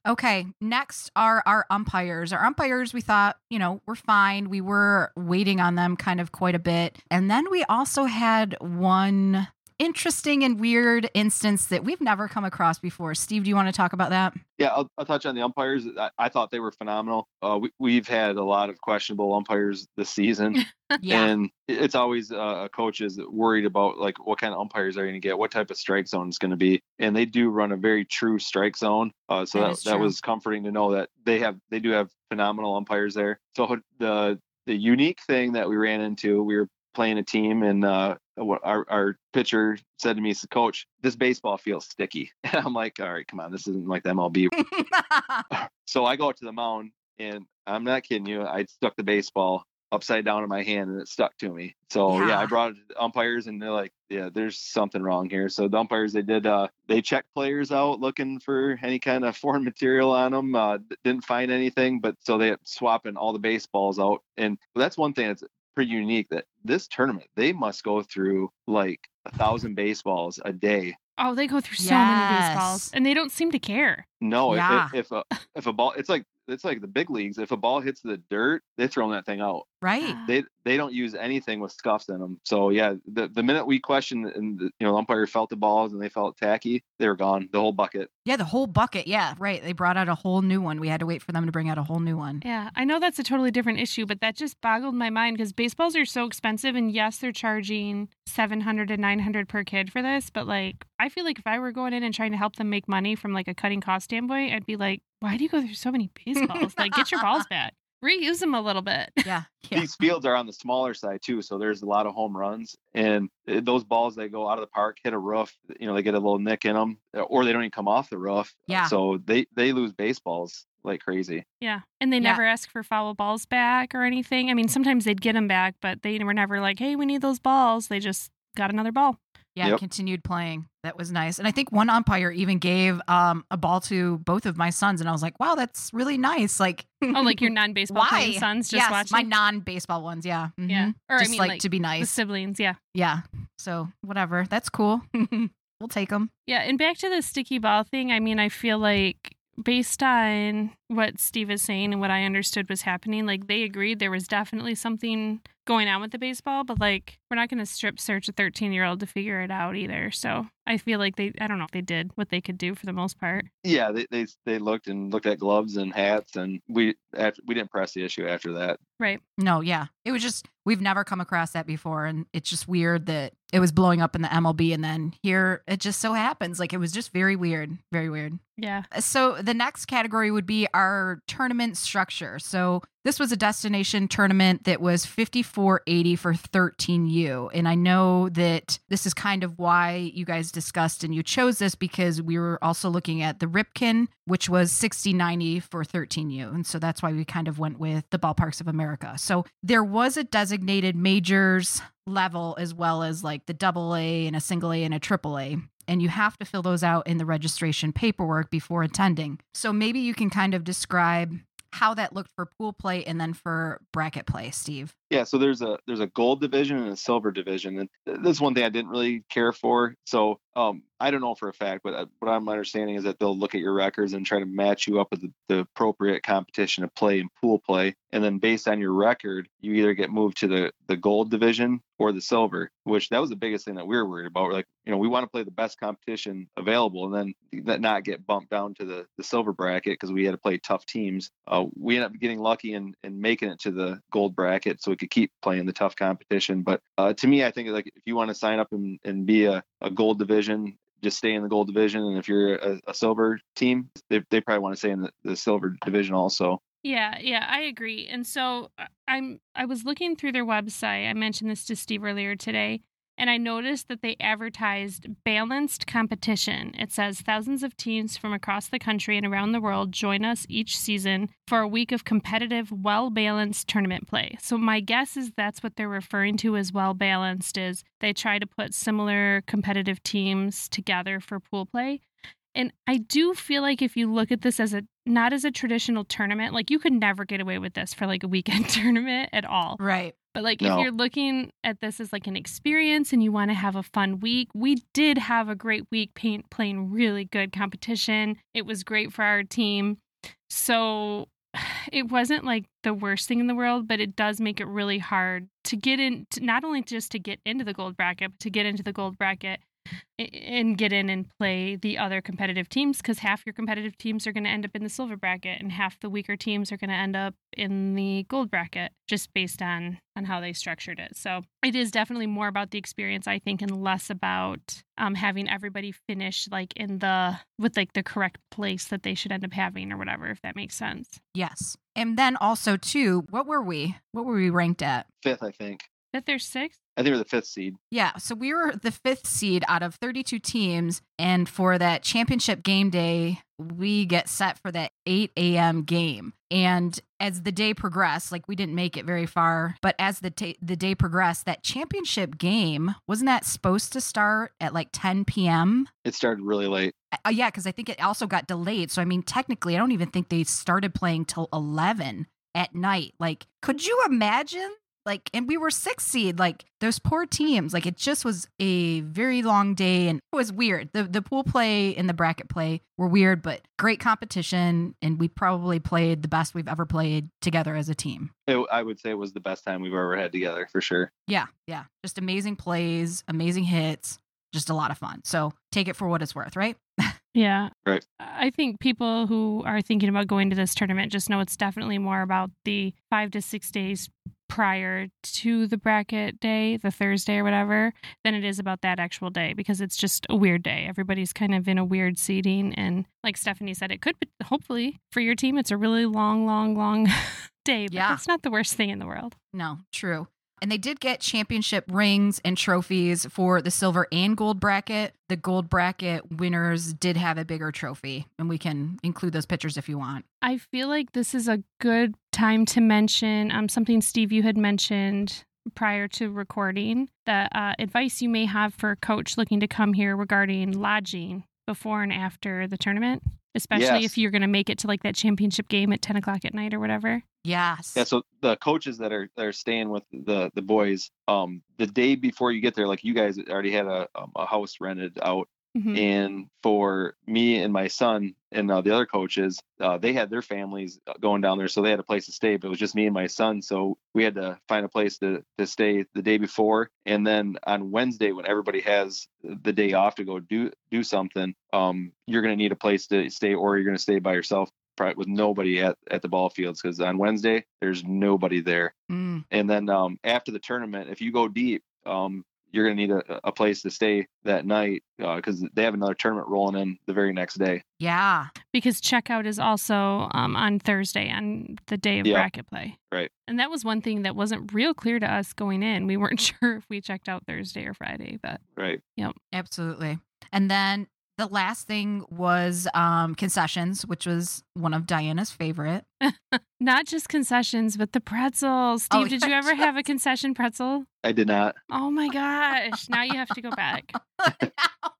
Okay, next are our umpires. Our umpires, we thought, you know, were fine. We were waiting on them kind of quite a bit. And then we also had one interesting and weird instance that we've never come across before. Steve, do you want to talk about that? Yeah, I'll, I'll touch on the umpires. I, I thought they were phenomenal. Uh, we, we've had a lot of questionable umpires this season. [laughs] Yeah. And it's always uh, a coach is worried about like what kind of umpires are you going to get, what type of strike zone is going to be, and they do run a very true strike zone. Uh, so That that, that was comforting to know that they have they do have phenomenal umpires there. So the the unique thing that we ran into, we were playing a team, and uh, what our our pitcher said to me, said, "Coach, this baseball feels sticky." [laughs] And I'm like, "All right, come on, this isn't like the MLB." [laughs] so I go out to the mound, and I'm not kidding you. I stuck the baseball upside down in my hand and it stuck to me. So yeah, Yeah. I brought it to the umpires and they're like, yeah, there's something wrong here. So the umpires they did uh they checked players out looking for any kind of [laughs] foreign material on them. Uh, didn't find anything, but so they swapping all the baseballs out. And that's one thing that's pretty unique that this tournament they must go through like a thousand baseballs a day Oh, they go through so many Yes. baseballs and they don't seem to care. No, if- Yeah. if, if a if a ball, it's like it's like the big leagues. If a ball hits the dirt, they're throwing that thing out. Right. They they don't use anything with scuffs in them. So yeah, the the minute we questioned and the, you know the umpire felt the balls and they felt tacky, they were gone. The whole bucket. Yeah, the whole bucket. Yeah, right. They brought out a whole new one. We had to wait for them to bring out a whole new one. Yeah, I know that's a totally different issue, but that just boggled my mind because baseballs are so expensive. And yes, they're charging 700 to 900 per kid for this, but like, I feel like if I were going in and trying to help them make money from like a cutting cost standpoint, I'd be like, why do you go through so many [laughs] baseballs? like, get your balls back, reuse them a little bit. Yeah. [laughs] Yeah. These fields are on the smaller side too, so there's a lot of home runs. And uh, those balls they go out of the park, hit a roof, you know, they get a little nick in them, or they don't even come off the roof. Yeah. So they they lose baseballs like crazy. Yeah. And they Yeah. never ask for foul balls back or anything. I mean, sometimes they'd get them back, but they were never like, hey, we need those balls. They just got another ball. Yeah, Yep. continued playing. That was nice. And I think one umpire even gave um, a ball to both of my sons. And I was like, wow, that's really nice. Like, Oh, like your [laughs] non baseball why? sons just yes, watching? my non baseball ones. Yeah. Yeah. Mhm. Or Just I mean, like, like, to be the nice. siblings. Yeah. Yeah. So whatever. That's cool. [laughs] we'll take them. Yeah, and back to the sticky ball thing, I mean, I feel like based on what Steve is saying and what I understood was happening, like they agreed there was definitely something going on with the baseball, but like we're not going to strip search a 13 year old to figure it out either. So I feel like they, I don't know if they did what they could do for the most part. Yeah, they they, they looked and looked at gloves and hats, and we after, we didn't press the issue after that. Right. No, yeah. It was just, we've never come across that before. And it's just weird that it was blowing up in the MLB. And then here it just so happens. Like, it was just very weird. Very weird. Yeah. So the next category would be our tournament structure. So this was a destination tournament that was 5480 for 13U. And I know that this is kind of why you guys discussed and you chose this because we were also looking at the Ripken, which was 6090 for 13U. And so that's why we kind of went with the ballparks of America. So there was a designated majors level as well as like the double A and a single A and a triple A and you have to fill those out in the registration paperwork before attending. So maybe you can kind of describe how that looked for pool play and then for bracket play, Steve. Yeah, so there's a there's a gold division and a silver division, and uh, th- this one thing I didn't really care for. So um, I don't know for a fact, but uh, what I'm understanding is that they'll look at your records and try to match you up with the, the appropriate competition to play in pool play, and then based on your record, you either get moved to the the gold division or the silver. Which that was the biggest thing that we were worried about. We're like, you know, we want to play the best competition available, and then not get bumped down to the the silver bracket because we had to play tough teams. Uh, we ended up getting lucky and and making it to the gold bracket, so we could keep playing the tough competition. But uh, to me, I think like if you want to sign up and, and be a, a gold division, just stay in the gold division. And if you're a, a silver team, they, they probably want to stay in the, the silver division also. Yeah, yeah, I agree. And so uh, I'm I was looking through their website. I mentioned this to Steve earlier today, and I noticed that they advertised balanced competition. It says thousands of teams from across the country and around the world join us each season for a week of competitive, well-balanced tournament play. So my guess is that's what they're referring to as well-balanced is they try to put similar competitive teams together for pool play. And I do feel like if you look at this as a not as a traditional tournament, like you could never get away with this for like a weekend [laughs] tournament at all. Right. But like No. if you're looking at this as like an experience and you want to have a fun week, we did have a great week paint, playing really good competition. It was great for our team. So [sighs] it wasn't like the worst thing in the world, but it does make it really hard to get in to, not only just to get into the gold bracket, but to get into the gold bracket a- and get in and play the other competitive teams because half your competitive teams are going to end up in the silver bracket and half the weaker teams are going to end up in the gold bracket just based on on how they structured it so it is definitely more about the experience i think and less about um, having everybody finish like in the with like the correct place that they should end up having or whatever if that makes sense Yes. And then also too, what were we? What were we ranked at? Fifth, I think. That there's sixth? I think we're the fifth seed. Yeah, so we were the fifth seed out of 32 teams. And for that championship game day, we get set for that 8 a.m. game. And as the day progressed, like we didn't make it very far, but as the ta the day progressed, that championship game wasn't that supposed to start at like 10 p.m. It started really late. Uh, yeah, because I think it also got delayed. So I mean, technically, I don't even think they started playing till 11 at night. Like, could you imagine? Like, and we were six seed. Like those poor teams. Like it just was a very long day, and it was weird. the The pool play and the bracket play were weird, but great competition, and we probably played the best we've ever played together as a team. It, I would say it was the best time we've ever had together for sure. Yeah, yeah, just amazing plays, amazing hits, just a lot of fun. So take it for what it's worth, right? Yeah. Right. I think people who are thinking about going to this tournament just know it's definitely more about the five to six days prior to the bracket day, the Thursday or whatever, than it is about that actual day because it's just a weird day. Everybody's kind of in a weird seating. And like Stephanie said, it could be, hopefully, for your team, it's a really long, long, long [laughs] day. But Yeah. that's not the worst thing in the world. No, true. And they did get championship rings and trophies for the silver and gold bracket. The gold bracket winners did have a bigger trophy, and we can include those pictures if you want. I feel like this is a good time to mention um, something, Steve, you had mentioned prior to recording the uh, advice you may have for a coach looking to come here regarding lodging before and after the tournament, especially Yes. if you're going to make it to like that championship game at 10 o'clock at night or whatever. Yes. Yeah, so the coaches that are that are staying with the the boys, um, the day before you get there, like you guys already had a um, a house rented out, Mhm. and for me and my son and uh, the other coaches, uh, they had their families going down there, so they had a place to stay. But it was just me and my son, so we had to find a place to to stay the day before, and then on Wednesday when everybody has the day off to go do do something, um, you're gonna need a place to stay, or you're gonna stay by yourself. With nobody at, at the ball fields because on Wednesday there's nobody there, Mm, and then um, after the tournament, if you go deep, um, you're going to need a, a place to stay that night because they have another tournament rolling in the very next day. yeah. Because checkout is also um, on Thursday, on the day of Yeah. bracket play. Right. And that was one thing that wasn't real clear to us going in. We weren't [laughs] sure if we checked out Thursday or Friday, but Right. Yep. Absolutely. And then the last thing was um, concessions, which was one of Diana's favorite. [laughs] not just concessions, but the pretzels. Oh, Steve, did you yeah, ever have a concession pretzel? I did not. Oh my gosh. Now you have to go back. [laughs] [laughs]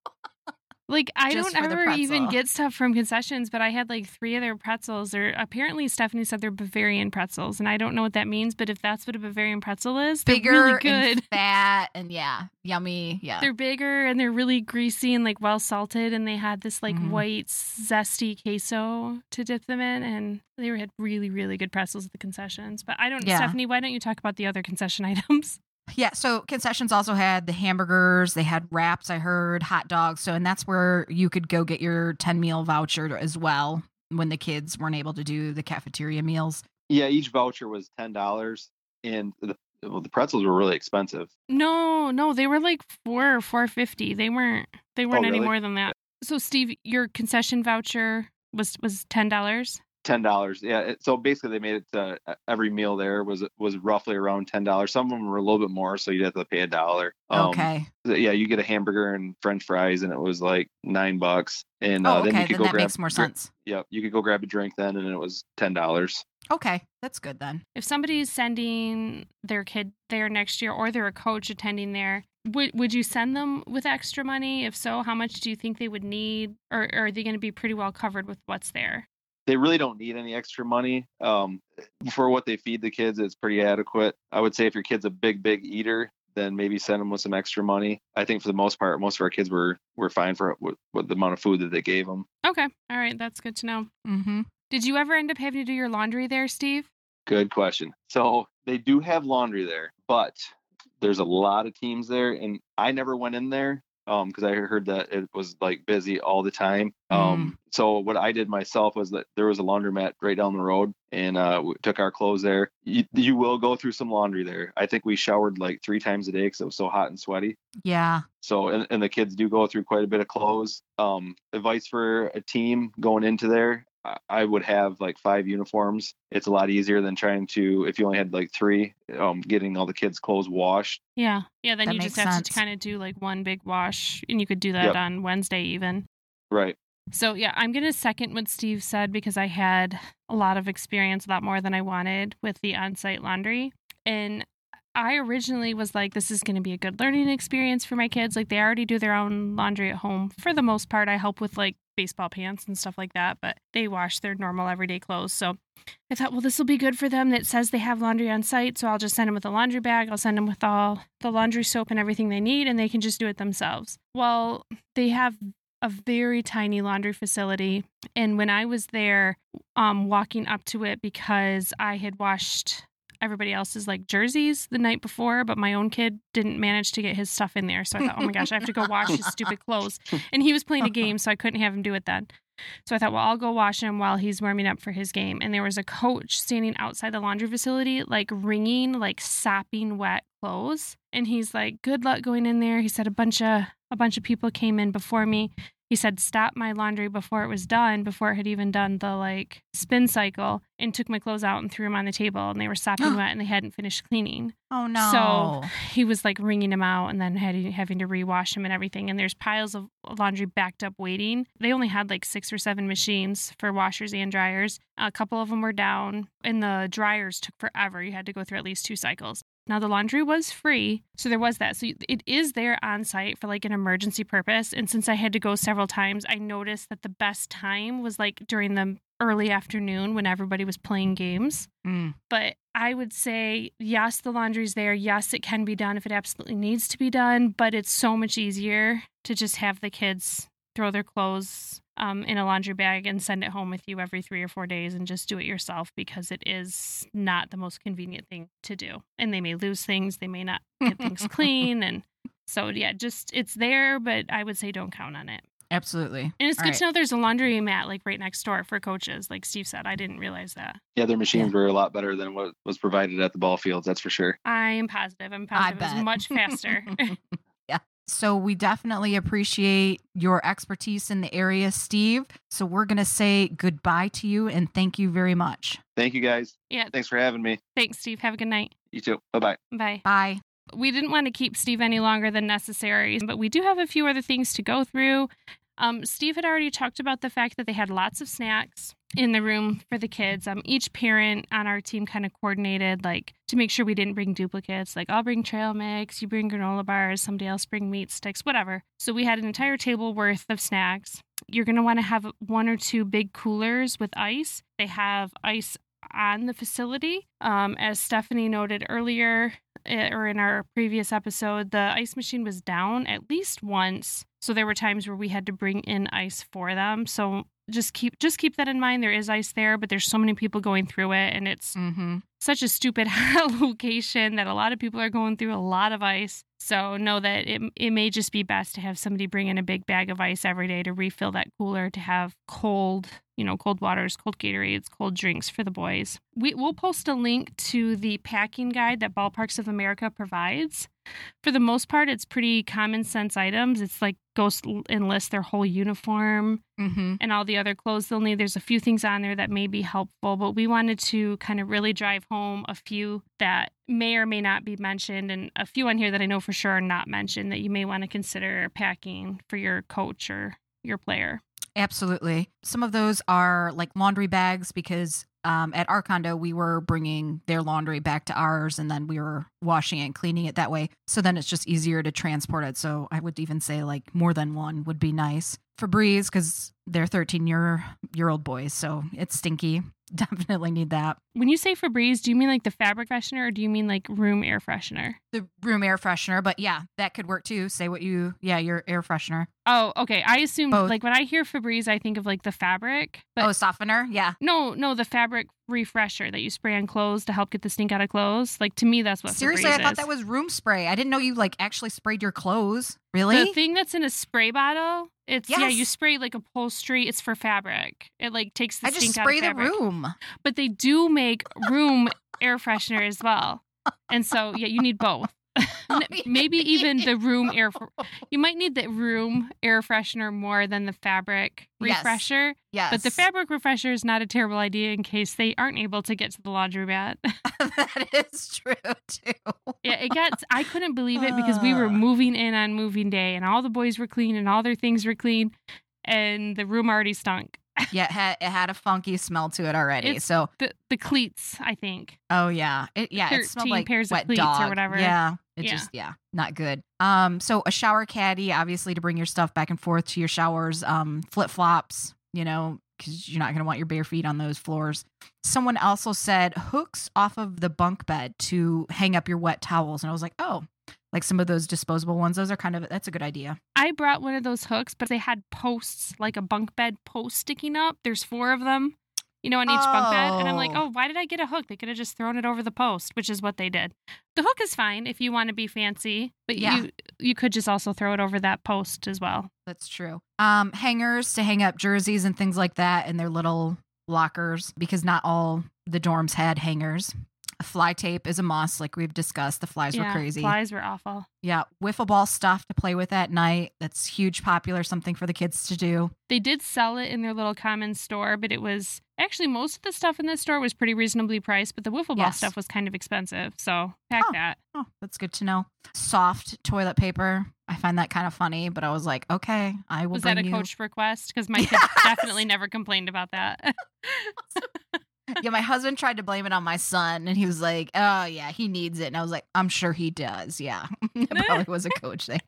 Like I don't ever even get stuff from concessions, but I had like three of their pretzels. They're apparently Stephanie said they're Bavarian pretzels, and I don't know what that means. But if that's what a Bavarian pretzel is, they're Bigger really good. and fat and yeah, yummy. Yeah. They're bigger and they're really greasy and like well salted, and they had this like Mhm. white zesty queso to dip them in, and they were, had really really good pretzels at the concessions. But I don't, Yeah. Stephanie, why don't you talk about the other concession [laughs] items? Yeah, so concessions also had the hamburgers, they had wraps, I heard, hot dogs. So, and that's where you could go get your 10 meal voucher as well when the kids weren't able to do the cafeteria meals. Yeah, each voucher was ten dollars, and the well, the pretzels were really expensive. No, no, they were like four or four fifty. They weren't. They oh, weren't any really? more than that. So, Steve, your concession voucher was was ten dollars. Ten dollars. Yeah. it- So basically, they made it to uh, every meal there was was roughly around ten dollars. Some of them were a little bit more, so you'd have to pay a dollar. Um, okay. Yeah, you get a hamburger and French fries, and it was like nine bucks. And oh, uh, okay. then you Then, could go that grab. makes more gra- sense. Yep, you could go grab a drink then, and it was ten dollars. Okay. That's good then. If somebody's sending their kid there next year, or they're a coach attending there, would would you send them with extra money? If so, how much do you think they would need, or, or are they going to be pretty well covered with what's there? They really don't need any extra money um, for what they feed the kids it's pretty adequate i would say if your kid's a big big eater then maybe send them with some extra money i think for the most part most of our kids were were fine for what, what the amount of food that they gave them Okay, all right, that's good to know. Mm-hmm. Did you ever end up having to do your laundry there, Steve? good question so they do have laundry there but there's a lot of teams there and i never went in there because I heard that it was like busy all the time. Um, So what I did myself was that there was a laundromat right down the road, and uh, we took our clothes there. You, you will go through some laundry there. I think we showered like three times a day because it was so hot and sweaty. Yeah. So and, and the kids do go through quite a bit of clothes. Um, advice for a team going into there. I- I would have like five uniforms. It's a lot easier than trying to, if you only had like three, um, getting all the kids' clothes washed. Yeah. Yeah, then That you just makes have sense. to kind of do like one big wash and you could do that Yep. on Wednesday even. Right. So, yeah, I'm going to second what Steve said because I had a lot of experience, a lot more than I wanted with the on site laundry. And I originally was like, this is going to be a good learning experience for my kids. Like, they already do their own laundry at home. For the most part, I help with like baseball pants and stuff like that, but they wash their normal everyday clothes. So I thought, well, this will be good for them that says they have laundry on site. So I'll just send them with a laundry bag. I'll send them with all the laundry soap and everything they need, and they can just do it themselves. Well, they have a very tiny laundry facility. And when I was there, um, walking up to it because I had washed everybody else's like jerseys the night before, but my own kid didn't manage to get his stuff in there. So I thought, oh my gosh, I have to go wash his stupid [laughs] clothes. And he was playing a game, so I couldn't have him do it then. So I thought, well, I'll go wash him while he's warming up for his game. And there was a coach standing outside the laundry facility, like wringing, like sopping wet clothes. And he's like, "Good luck going in there." He said a bunch of a bunch of people came in before me. He said, stop my laundry before it was done, before it had even done the like spin cycle, and took my clothes out and threw them on the table. And they were sopping [gasps] wet and they hadn't finished cleaning. Oh no. So he was like wringing them out and then had, having to rewash them and everything. And there's piles of laundry backed up waiting. They only had like six or seven machines for washers and dryers. A couple of them were down, and the dryers took forever. You had to go through at least two cycles. Now, the laundry was free, so there was that. So it is there on site for like an emergency purpose. And since I had to go several times, I noticed that the best time was like during the early afternoon when everybody was playing games. Mm. But I would say, yes, the laundry's there. Yes, it can be done if it absolutely needs to be done, but it's so much easier to just have the kids throw their clothes um, in a laundry bag and send it home with you every three or four days and just do it yourself because it is not the most convenient thing to do. And they may lose things, they may not get things [laughs] clean. And so, yeah, just it's there, but I would say don't count on it. Absolutely. And it's All good right. to know there's a laundry mat like right next door for coaches. Like Steve said, I didn't realize that. Yeah, their machines were a lot better than what was provided at the ball fields. That's for sure. I am positive. I'm I positive it was much faster. [laughs] [laughs] yeah. So we definitely appreciate your expertise in the area, Steve. So we're going to say goodbye to you and thank you very much. Thank you guys. yeah. Thanks for having me. Thanks, Steve. Have a good night. You too. Bye bye. Bye. Bye. we didn't want to keep Steve any longer than necessary, but we do have a few other things to go through. Um, Steve had already talked about the fact that they had lots of snacks in the room for the kids. Um, each parent on our team kind of coordinated, like, to make sure we didn't bring duplicates. Like, I'll bring trail mix, you bring granola bars, somebody else bring meat sticks, whatever. So we had an entire table worth of snacks. You're going to want to have one or two big coolers with ice. They have ice on the facility. Um, as Stephanie noted earlier, eh, or in our previous episode, the ice machine was down at least once. So there were times where we had to bring in ice for them. So just keep just keep that in mind. There is ice there, but there's so many people going through it, and it's Mm-hmm. Such a stupid [laughs] location that a lot of people are going through a lot of ice. So know that it it may just be best to have somebody bring in a big bag of ice every day to refill that cooler to have cold, you know, cold waters, cold Gatorades, cold drinks for the boys. We we'll post a link to the packing guide that Ballparks of America provides. For the most part, it's pretty common sense items. It's like go and lists their whole uniform, Mm-hmm. and all the other clothes they'll need. There's a few things on there that may be helpful, but we wanted to kind of really drive home a few that may or may not be mentioned, and a few on here that I know for sure are not mentioned that you may want to consider packing for your coach or your player. Absolutely. Some of those are like laundry bags because um, at our condo, we were bringing their laundry back to ours and then we were washing it and cleaning it that way. So then it's just easier to transport it. So I would even say like more than one would be nice. Febreze, because they're 13 year, year old boys. So it's stinky. [laughs] Definitely need that. When you say Febreze, do you mean like the fabric freshener or do you mean like room air freshener? The room air freshener, but yeah, that could work too. Say what you, yeah, your air freshener. Oh, okay. I assume Both. like when I hear Febreze, I think of like the fabric, but oh, softener. Yeah. no, no, the fabric refresher that you spray on clothes to help get the stink out of clothes. Like to me, that's what Seriously, Febreze I thought is. that was room spray. I didn't know you like actually sprayed your clothes. Really? The thing that's in a spray bottle, it's yeah, you spray like upholstery. It's for fabric. It like takes the I just stink spray out the of fabric. room. But they do make room air freshener as well, and so yeah, you need both. [laughs] Maybe even the room [laughs] air. fr- You might need the room air freshener more than the fabric refresher. Yes. But the fabric refresher is not a terrible idea in case they aren't able to get to the laundromat. [laughs] that is true too. Yeah, it got. I couldn't believe it because we were Uh. moving in on moving day, and all the boys were clean, and all their things were clean. and the room already stunk. Yeah, it had, it had a funky smell to it already. It's- so, The the cleats, I think. oh yeah, it, yeah, it smelled like pairs of wet cleats or whatever. Yeah, it Yeah. just yeah, not good. Um, so a shower caddy, obviously, to bring your stuff back and forth to your showers. Um, flip flops, you know, because you're not gonna want your bare feet on those floors. Someone also said hooks off of the bunk bed to hang up your wet towels, and I was like, oh, like some of those disposable ones. Those are kind of that's a good idea. I brought one of those hooks, but they had posts, like a bunk bed post sticking up. There's four of them, you know, on each bunk bed. And I'm like, Oh. oh, why did I get a hook? They could have just thrown it over the post, which is what they did. The hook is fine if you want to be fancy, but Yeah. you you could just also throw it over that post as well. That's true. Um, hangers to hang up jerseys and things like that in their little lockers because not all the dorms had hangers. Fly tape is a must, like we've discussed. The flies yeah, were crazy. Flies were awful. Yeah, wiffle ball stuff to play with at night. That's huge, popular, something for the kids to do. They did sell it in their little common store, but it was actually most of the stuff in the store was pretty reasonably priced, but the wiffle ball Yes. stuff was kind of expensive. So pack Oh. that. Oh, that's good to know. Soft toilet paper. I find that kind of funny, but I was like, okay, I will Was that a you. coach request? Because my [laughs] kids definitely never complained about that. [laughs] [laughs] yeah, my husband tried to blame it on my son, and he was like, "Oh yeah, he needs it," and I was like, "I'm sure he does." Yeah, [laughs] it [laughs] probably was a coach thing.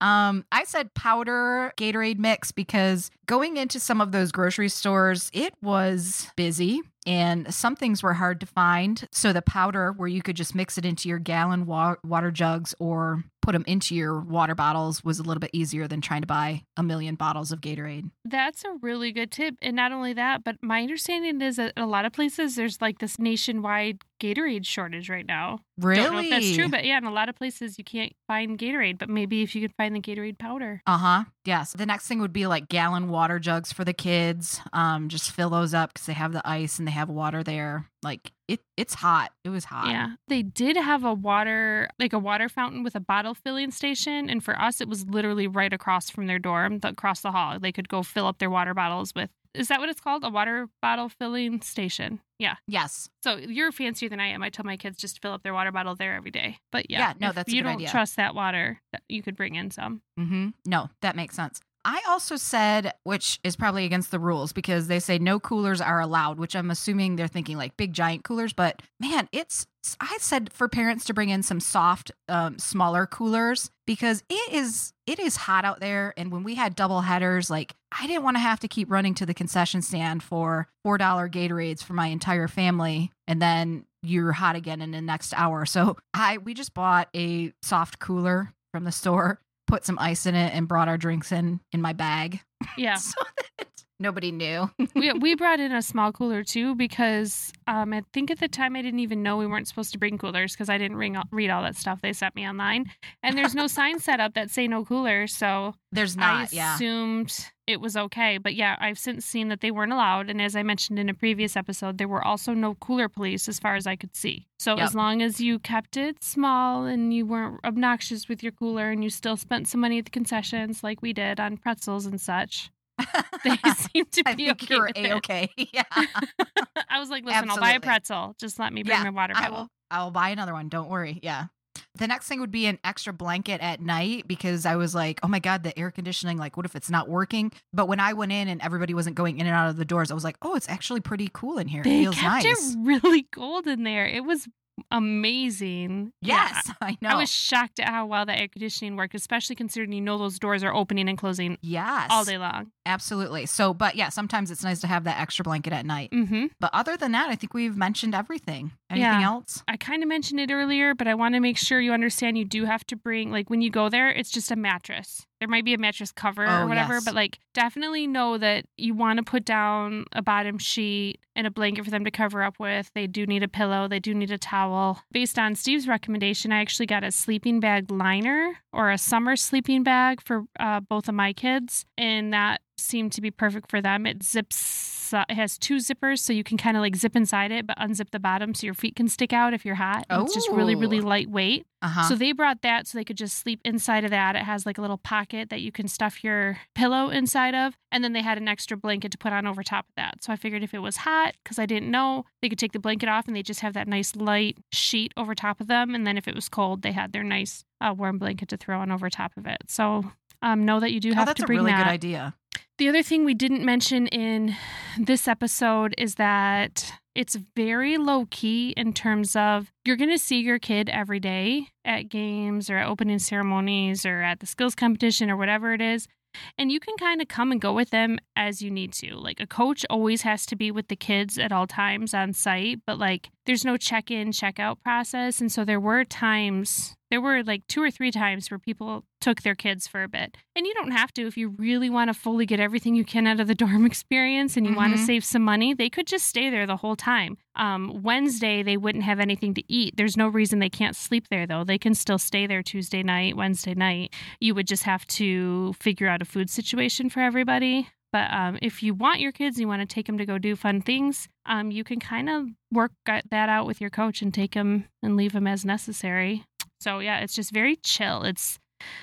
Um, I said powder Gatorade mix because going into some of those grocery stores, it was busy. And some things were hard to find. So, the powder, where you could just mix it into your gallon wa- water jugs or put them into your water bottles, was a little bit easier than trying to buy a million bottles of Gatorade. That's a really good tip. And not only that, but my understanding is that a lot of places there's like this nationwide Gatorade shortage right now. Really? Don't know if that's true, but yeah, in a lot of places you can't find Gatorade, but maybe if you could find the Gatorade powder. Uh huh. Yes. The next thing would be like gallon water jugs for the kids. Um, just fill those up because they have the ice and they have water there. Like it, it's hot. It was hot. Yeah. They did have a water, like a water fountain with a bottle filling station. And for us, it was literally right across from their dorm, across the hall. They could go fill up their water bottles with, is that what it's called? A water bottle filling station. Yeah. Yes. So you're fancier than I am. I tell my kids just to fill up their water bottle there every day. But yeah, Yeah, no, that's a you don't idea. trust that water, you could bring in some. Mm-hmm. No, that makes sense. I also said, which is probably against the rules because they say no coolers are allowed, which I'm assuming they're thinking like big giant coolers. But man, it's, I said for parents to bring in some soft, um, smaller coolers because it is, it is hot out there. And when we had double headers, like I didn't want to have to keep running to the concession stand for $4 Gatorades for my entire family. And then you're hot again in the next hour. So I, we just bought a soft cooler from the store put some ice in it and brought our drinks in in my bag Yeah. [laughs] so that nobody knew. [laughs] we, we brought in a small cooler too because um, I think at the time I didn't even know we weren't supposed to bring coolers because I didn't ring, read all that stuff they sent me online. And there's no [laughs] sign set up that say no cooler. So There's I not, yeah. assumed it was okay. But yeah, I've since seen that they weren't allowed. And as I mentioned in a previous episode, there were also no cooler police as far as I could see. So Yep. as long as you kept it small and you weren't obnoxious with your cooler and you still spent some money at the concessions like we did on pretzels and such, [laughs] they seem to I be think okay. you're a okay. [laughs] Yeah. [laughs] I was like, listen, I'll buy a pretzel. Just let me bring Yeah, my water I bottle. will I will buy another one. Don't worry. Yeah. The next thing would be an extra blanket at night because I was like, oh my God, the air conditioning, like, what if it's not working? But when I went in and everybody wasn't going in and out of the doors, I was like, oh, it's actually pretty cool in here. it They feels kept nice. it really cold in there. It was amazing. Yeah, Yes, I know. I was shocked at how well the air conditioning worked, especially considering you know those doors are opening and closing yes. all day long. Absolutely. So, but yeah, sometimes it's nice to have that extra blanket at night. hmm But other than that, I think we've mentioned everything. Anything Yeah. else? I kind of mentioned it earlier, but I want to make sure you understand you do have to bring, like, when you go there, it's just a mattress. There might be a mattress cover Oh, or whatever, yes. but like, definitely know that you want to put down a bottom sheet and a blanket for them to cover up with. They do need a pillow, they do need a towel. Based on Steve's recommendation, I actually got a sleeping bag liner or a summer sleeping bag for uh, both of my kids, and that seemed to be perfect for them. It zips. It has two zippers, so you can kind of like zip inside it, but unzip the bottom so your feet can stick out if you're hot. And It's just really, really Oh. lightweight. Uh huh. So they brought that so they could just sleep inside of that. It has like a little pocket that you can stuff your pillow inside of. And then they had an extra blanket to put on over top of that. So I figured if it was hot, because I didn't know, they could take the blanket off and they just have that nice light sheet over top of them. And then if it was cold, they had their nice uh, warm blanket to throw on over top of it. So um, know that you do oh, have that's to bring a really that. good idea. The other thing we didn't mention in this episode is that it's very low key in terms of you're going to see your kid every day at games or at opening ceremonies or at the skills competition or whatever it is. And you can kind of come and go with them as you need to. Like a coach always has to be with the kids at all times on site, but like there's no check in, check out process. And so there were times, there were like two or three times where people took their kids for a bit. And you don't have to if you really want to fully get everything you can out of the [laughs] dorm experience and you want to Mhm. save some money, they could just stay there the whole time. Um, Wednesday, they wouldn't have anything to eat. There's no reason they can't sleep there, though. They can still stay there Tuesday night, Wednesday night. You would just have to figure out a food situation for everybody. But um, if you want your kids, you want to take them to go do fun things, um, you can kind of work that out with your coach and take them and leave them as necessary. So yeah, it's just very chill. It's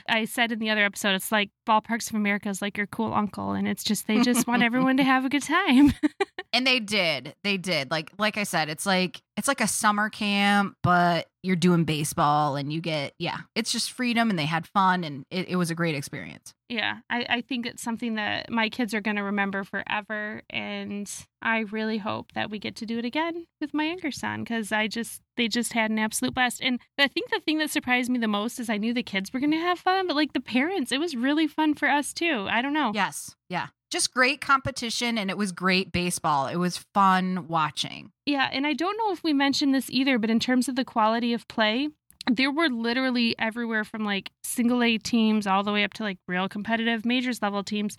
I said in the other episode, it's like Ballparks of America is like your cool uncle, and it's just they just want everyone to [laughs] have a good time. [laughs] And they did. They did. Like like I said, it's like it's like a summer camp, but you're doing baseball and you get yeah, it's just freedom and they had fun and it, it was a great experience. yeah, I, I think it's something that my kids are going to remember forever, and I really hope that we get to do it again with my younger son because I just they just had an absolute blast. And I think the thing that surprised me the most is I knew the kids were going to have fun, but like the parents, it was really fun for us too. I don't know. Yes. Yeah. Just great competition and it was great baseball. It was fun watching. Yeah, and I don't know if we mentioned this either, but in terms of the quality of play, there were literally everywhere from like single A teams all the way up to like real competitive majors level teams.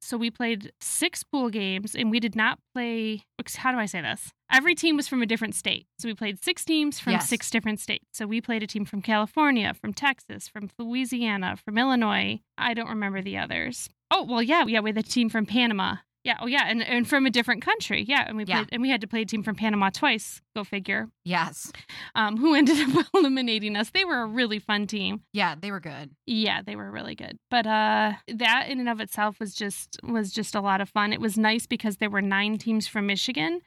So we played six pool games and we did not play. How do I say this? Every team was from a different state. So we played six teams from Yes. six different states. So we played a team from California, from Texas, from Louisiana, from Illinois. I don't remember the others. Oh, well, yeah, yeah, we had a team from Panama. Yeah, oh yeah, and, and from a different country. Yeah, and we Yeah. played and we had to play a team from Panama twice. Go figure. Yes. Um, who [laughs] ended up [laughs] eliminating us. They were a really fun team. Yeah, they were good. Yeah, they were really good. But uh that in and of itself was just was just a lot of fun. It was nice because there were nine teams from Michigan,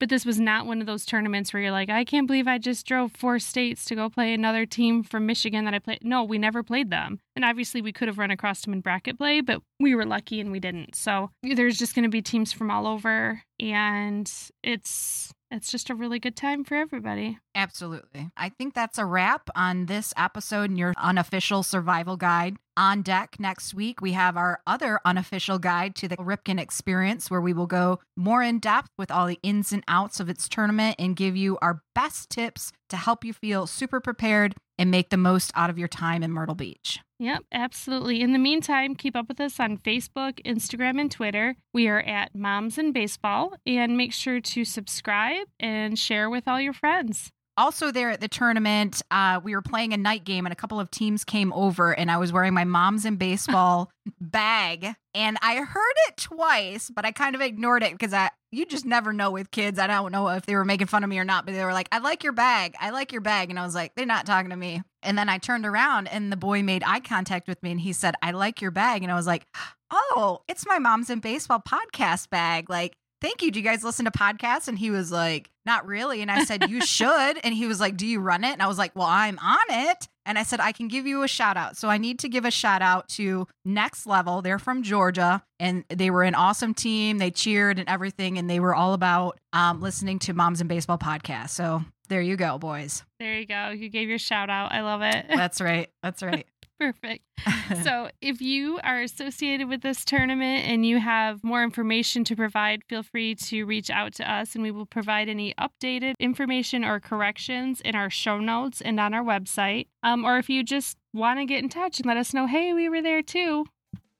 but this was not one of those tournaments where you're like, I can't believe I just drove four states to go play another team from Michigan that I played. No, we never played them. And obviously we could have run across them in bracket play, but we were lucky and we didn't. So there's just going to be teams from all over and it's it's just a really good time for everybody. Absolutely. I think that's a wrap on this episode and your unofficial survival guide. On deck next week, we have our other unofficial guide to the Ripken experience, where we will go more in depth with all the ins and outs of its tournament and give you our best tips to help you feel super prepared and make the most out of your time in Myrtle Beach. Yep, absolutely. In the meantime, keep up with us on Facebook, Instagram, and Twitter. We are at Moms in Baseball, and make sure to subscribe and share with all your friends. Also there at the tournament uh, we were playing a night game and a couple of teams came over and i was wearing my Moms in Baseball [laughs] bag. And i heard it twice but i kind of ignored it because i you just never know with kids. I don't know if they were making fun of me or not but they were like i like your bag. I like your bag. And i was like they're not talking to me. And then i turned around and the boy made eye contact with me and he said i like your bag. And i was like oh it's my Moms in Baseball podcast bag. Like thank you. Do you guys listen to podcasts? And he was like, not really. And I said, you [laughs] should. And he was like, do you run it? And I was like, well, I'm on it. And I said, I can give you a shout out. So I need to give a shout out to Next Level. They're from Georgia and they were an awesome team. They cheered and everything. And they were all about um, listening to Moms in Baseball podcast. So there you go, boys. There you go. You gave your shout out. I love it. That's right. That's right. Perfect. [laughs] so, if you are associated with this tournament and you have more information to provide, feel free to reach out to us and we will provide any updated information or corrections in our show notes and on our website. Um, or if you just want to get in touch and let us know, hey, we were there too,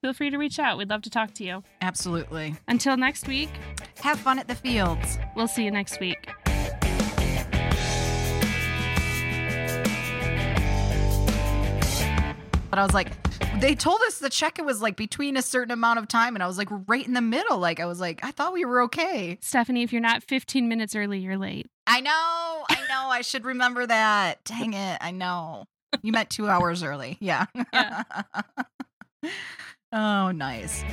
feel free to reach out. We'd love to talk to you. Absolutely. Until next week, Have fun at the fields. we'll see you next week. But I was like, they told us the check-in was like between a certain amount of time, and I was like right in the middle. Like I was like, I thought we were okay. Stephanie, if you're not 15 minutes early, you're late. I know, I know. I should remember that. Dang it, I know. You met two hours early. Yeah. Yeah. [laughs] oh, nice.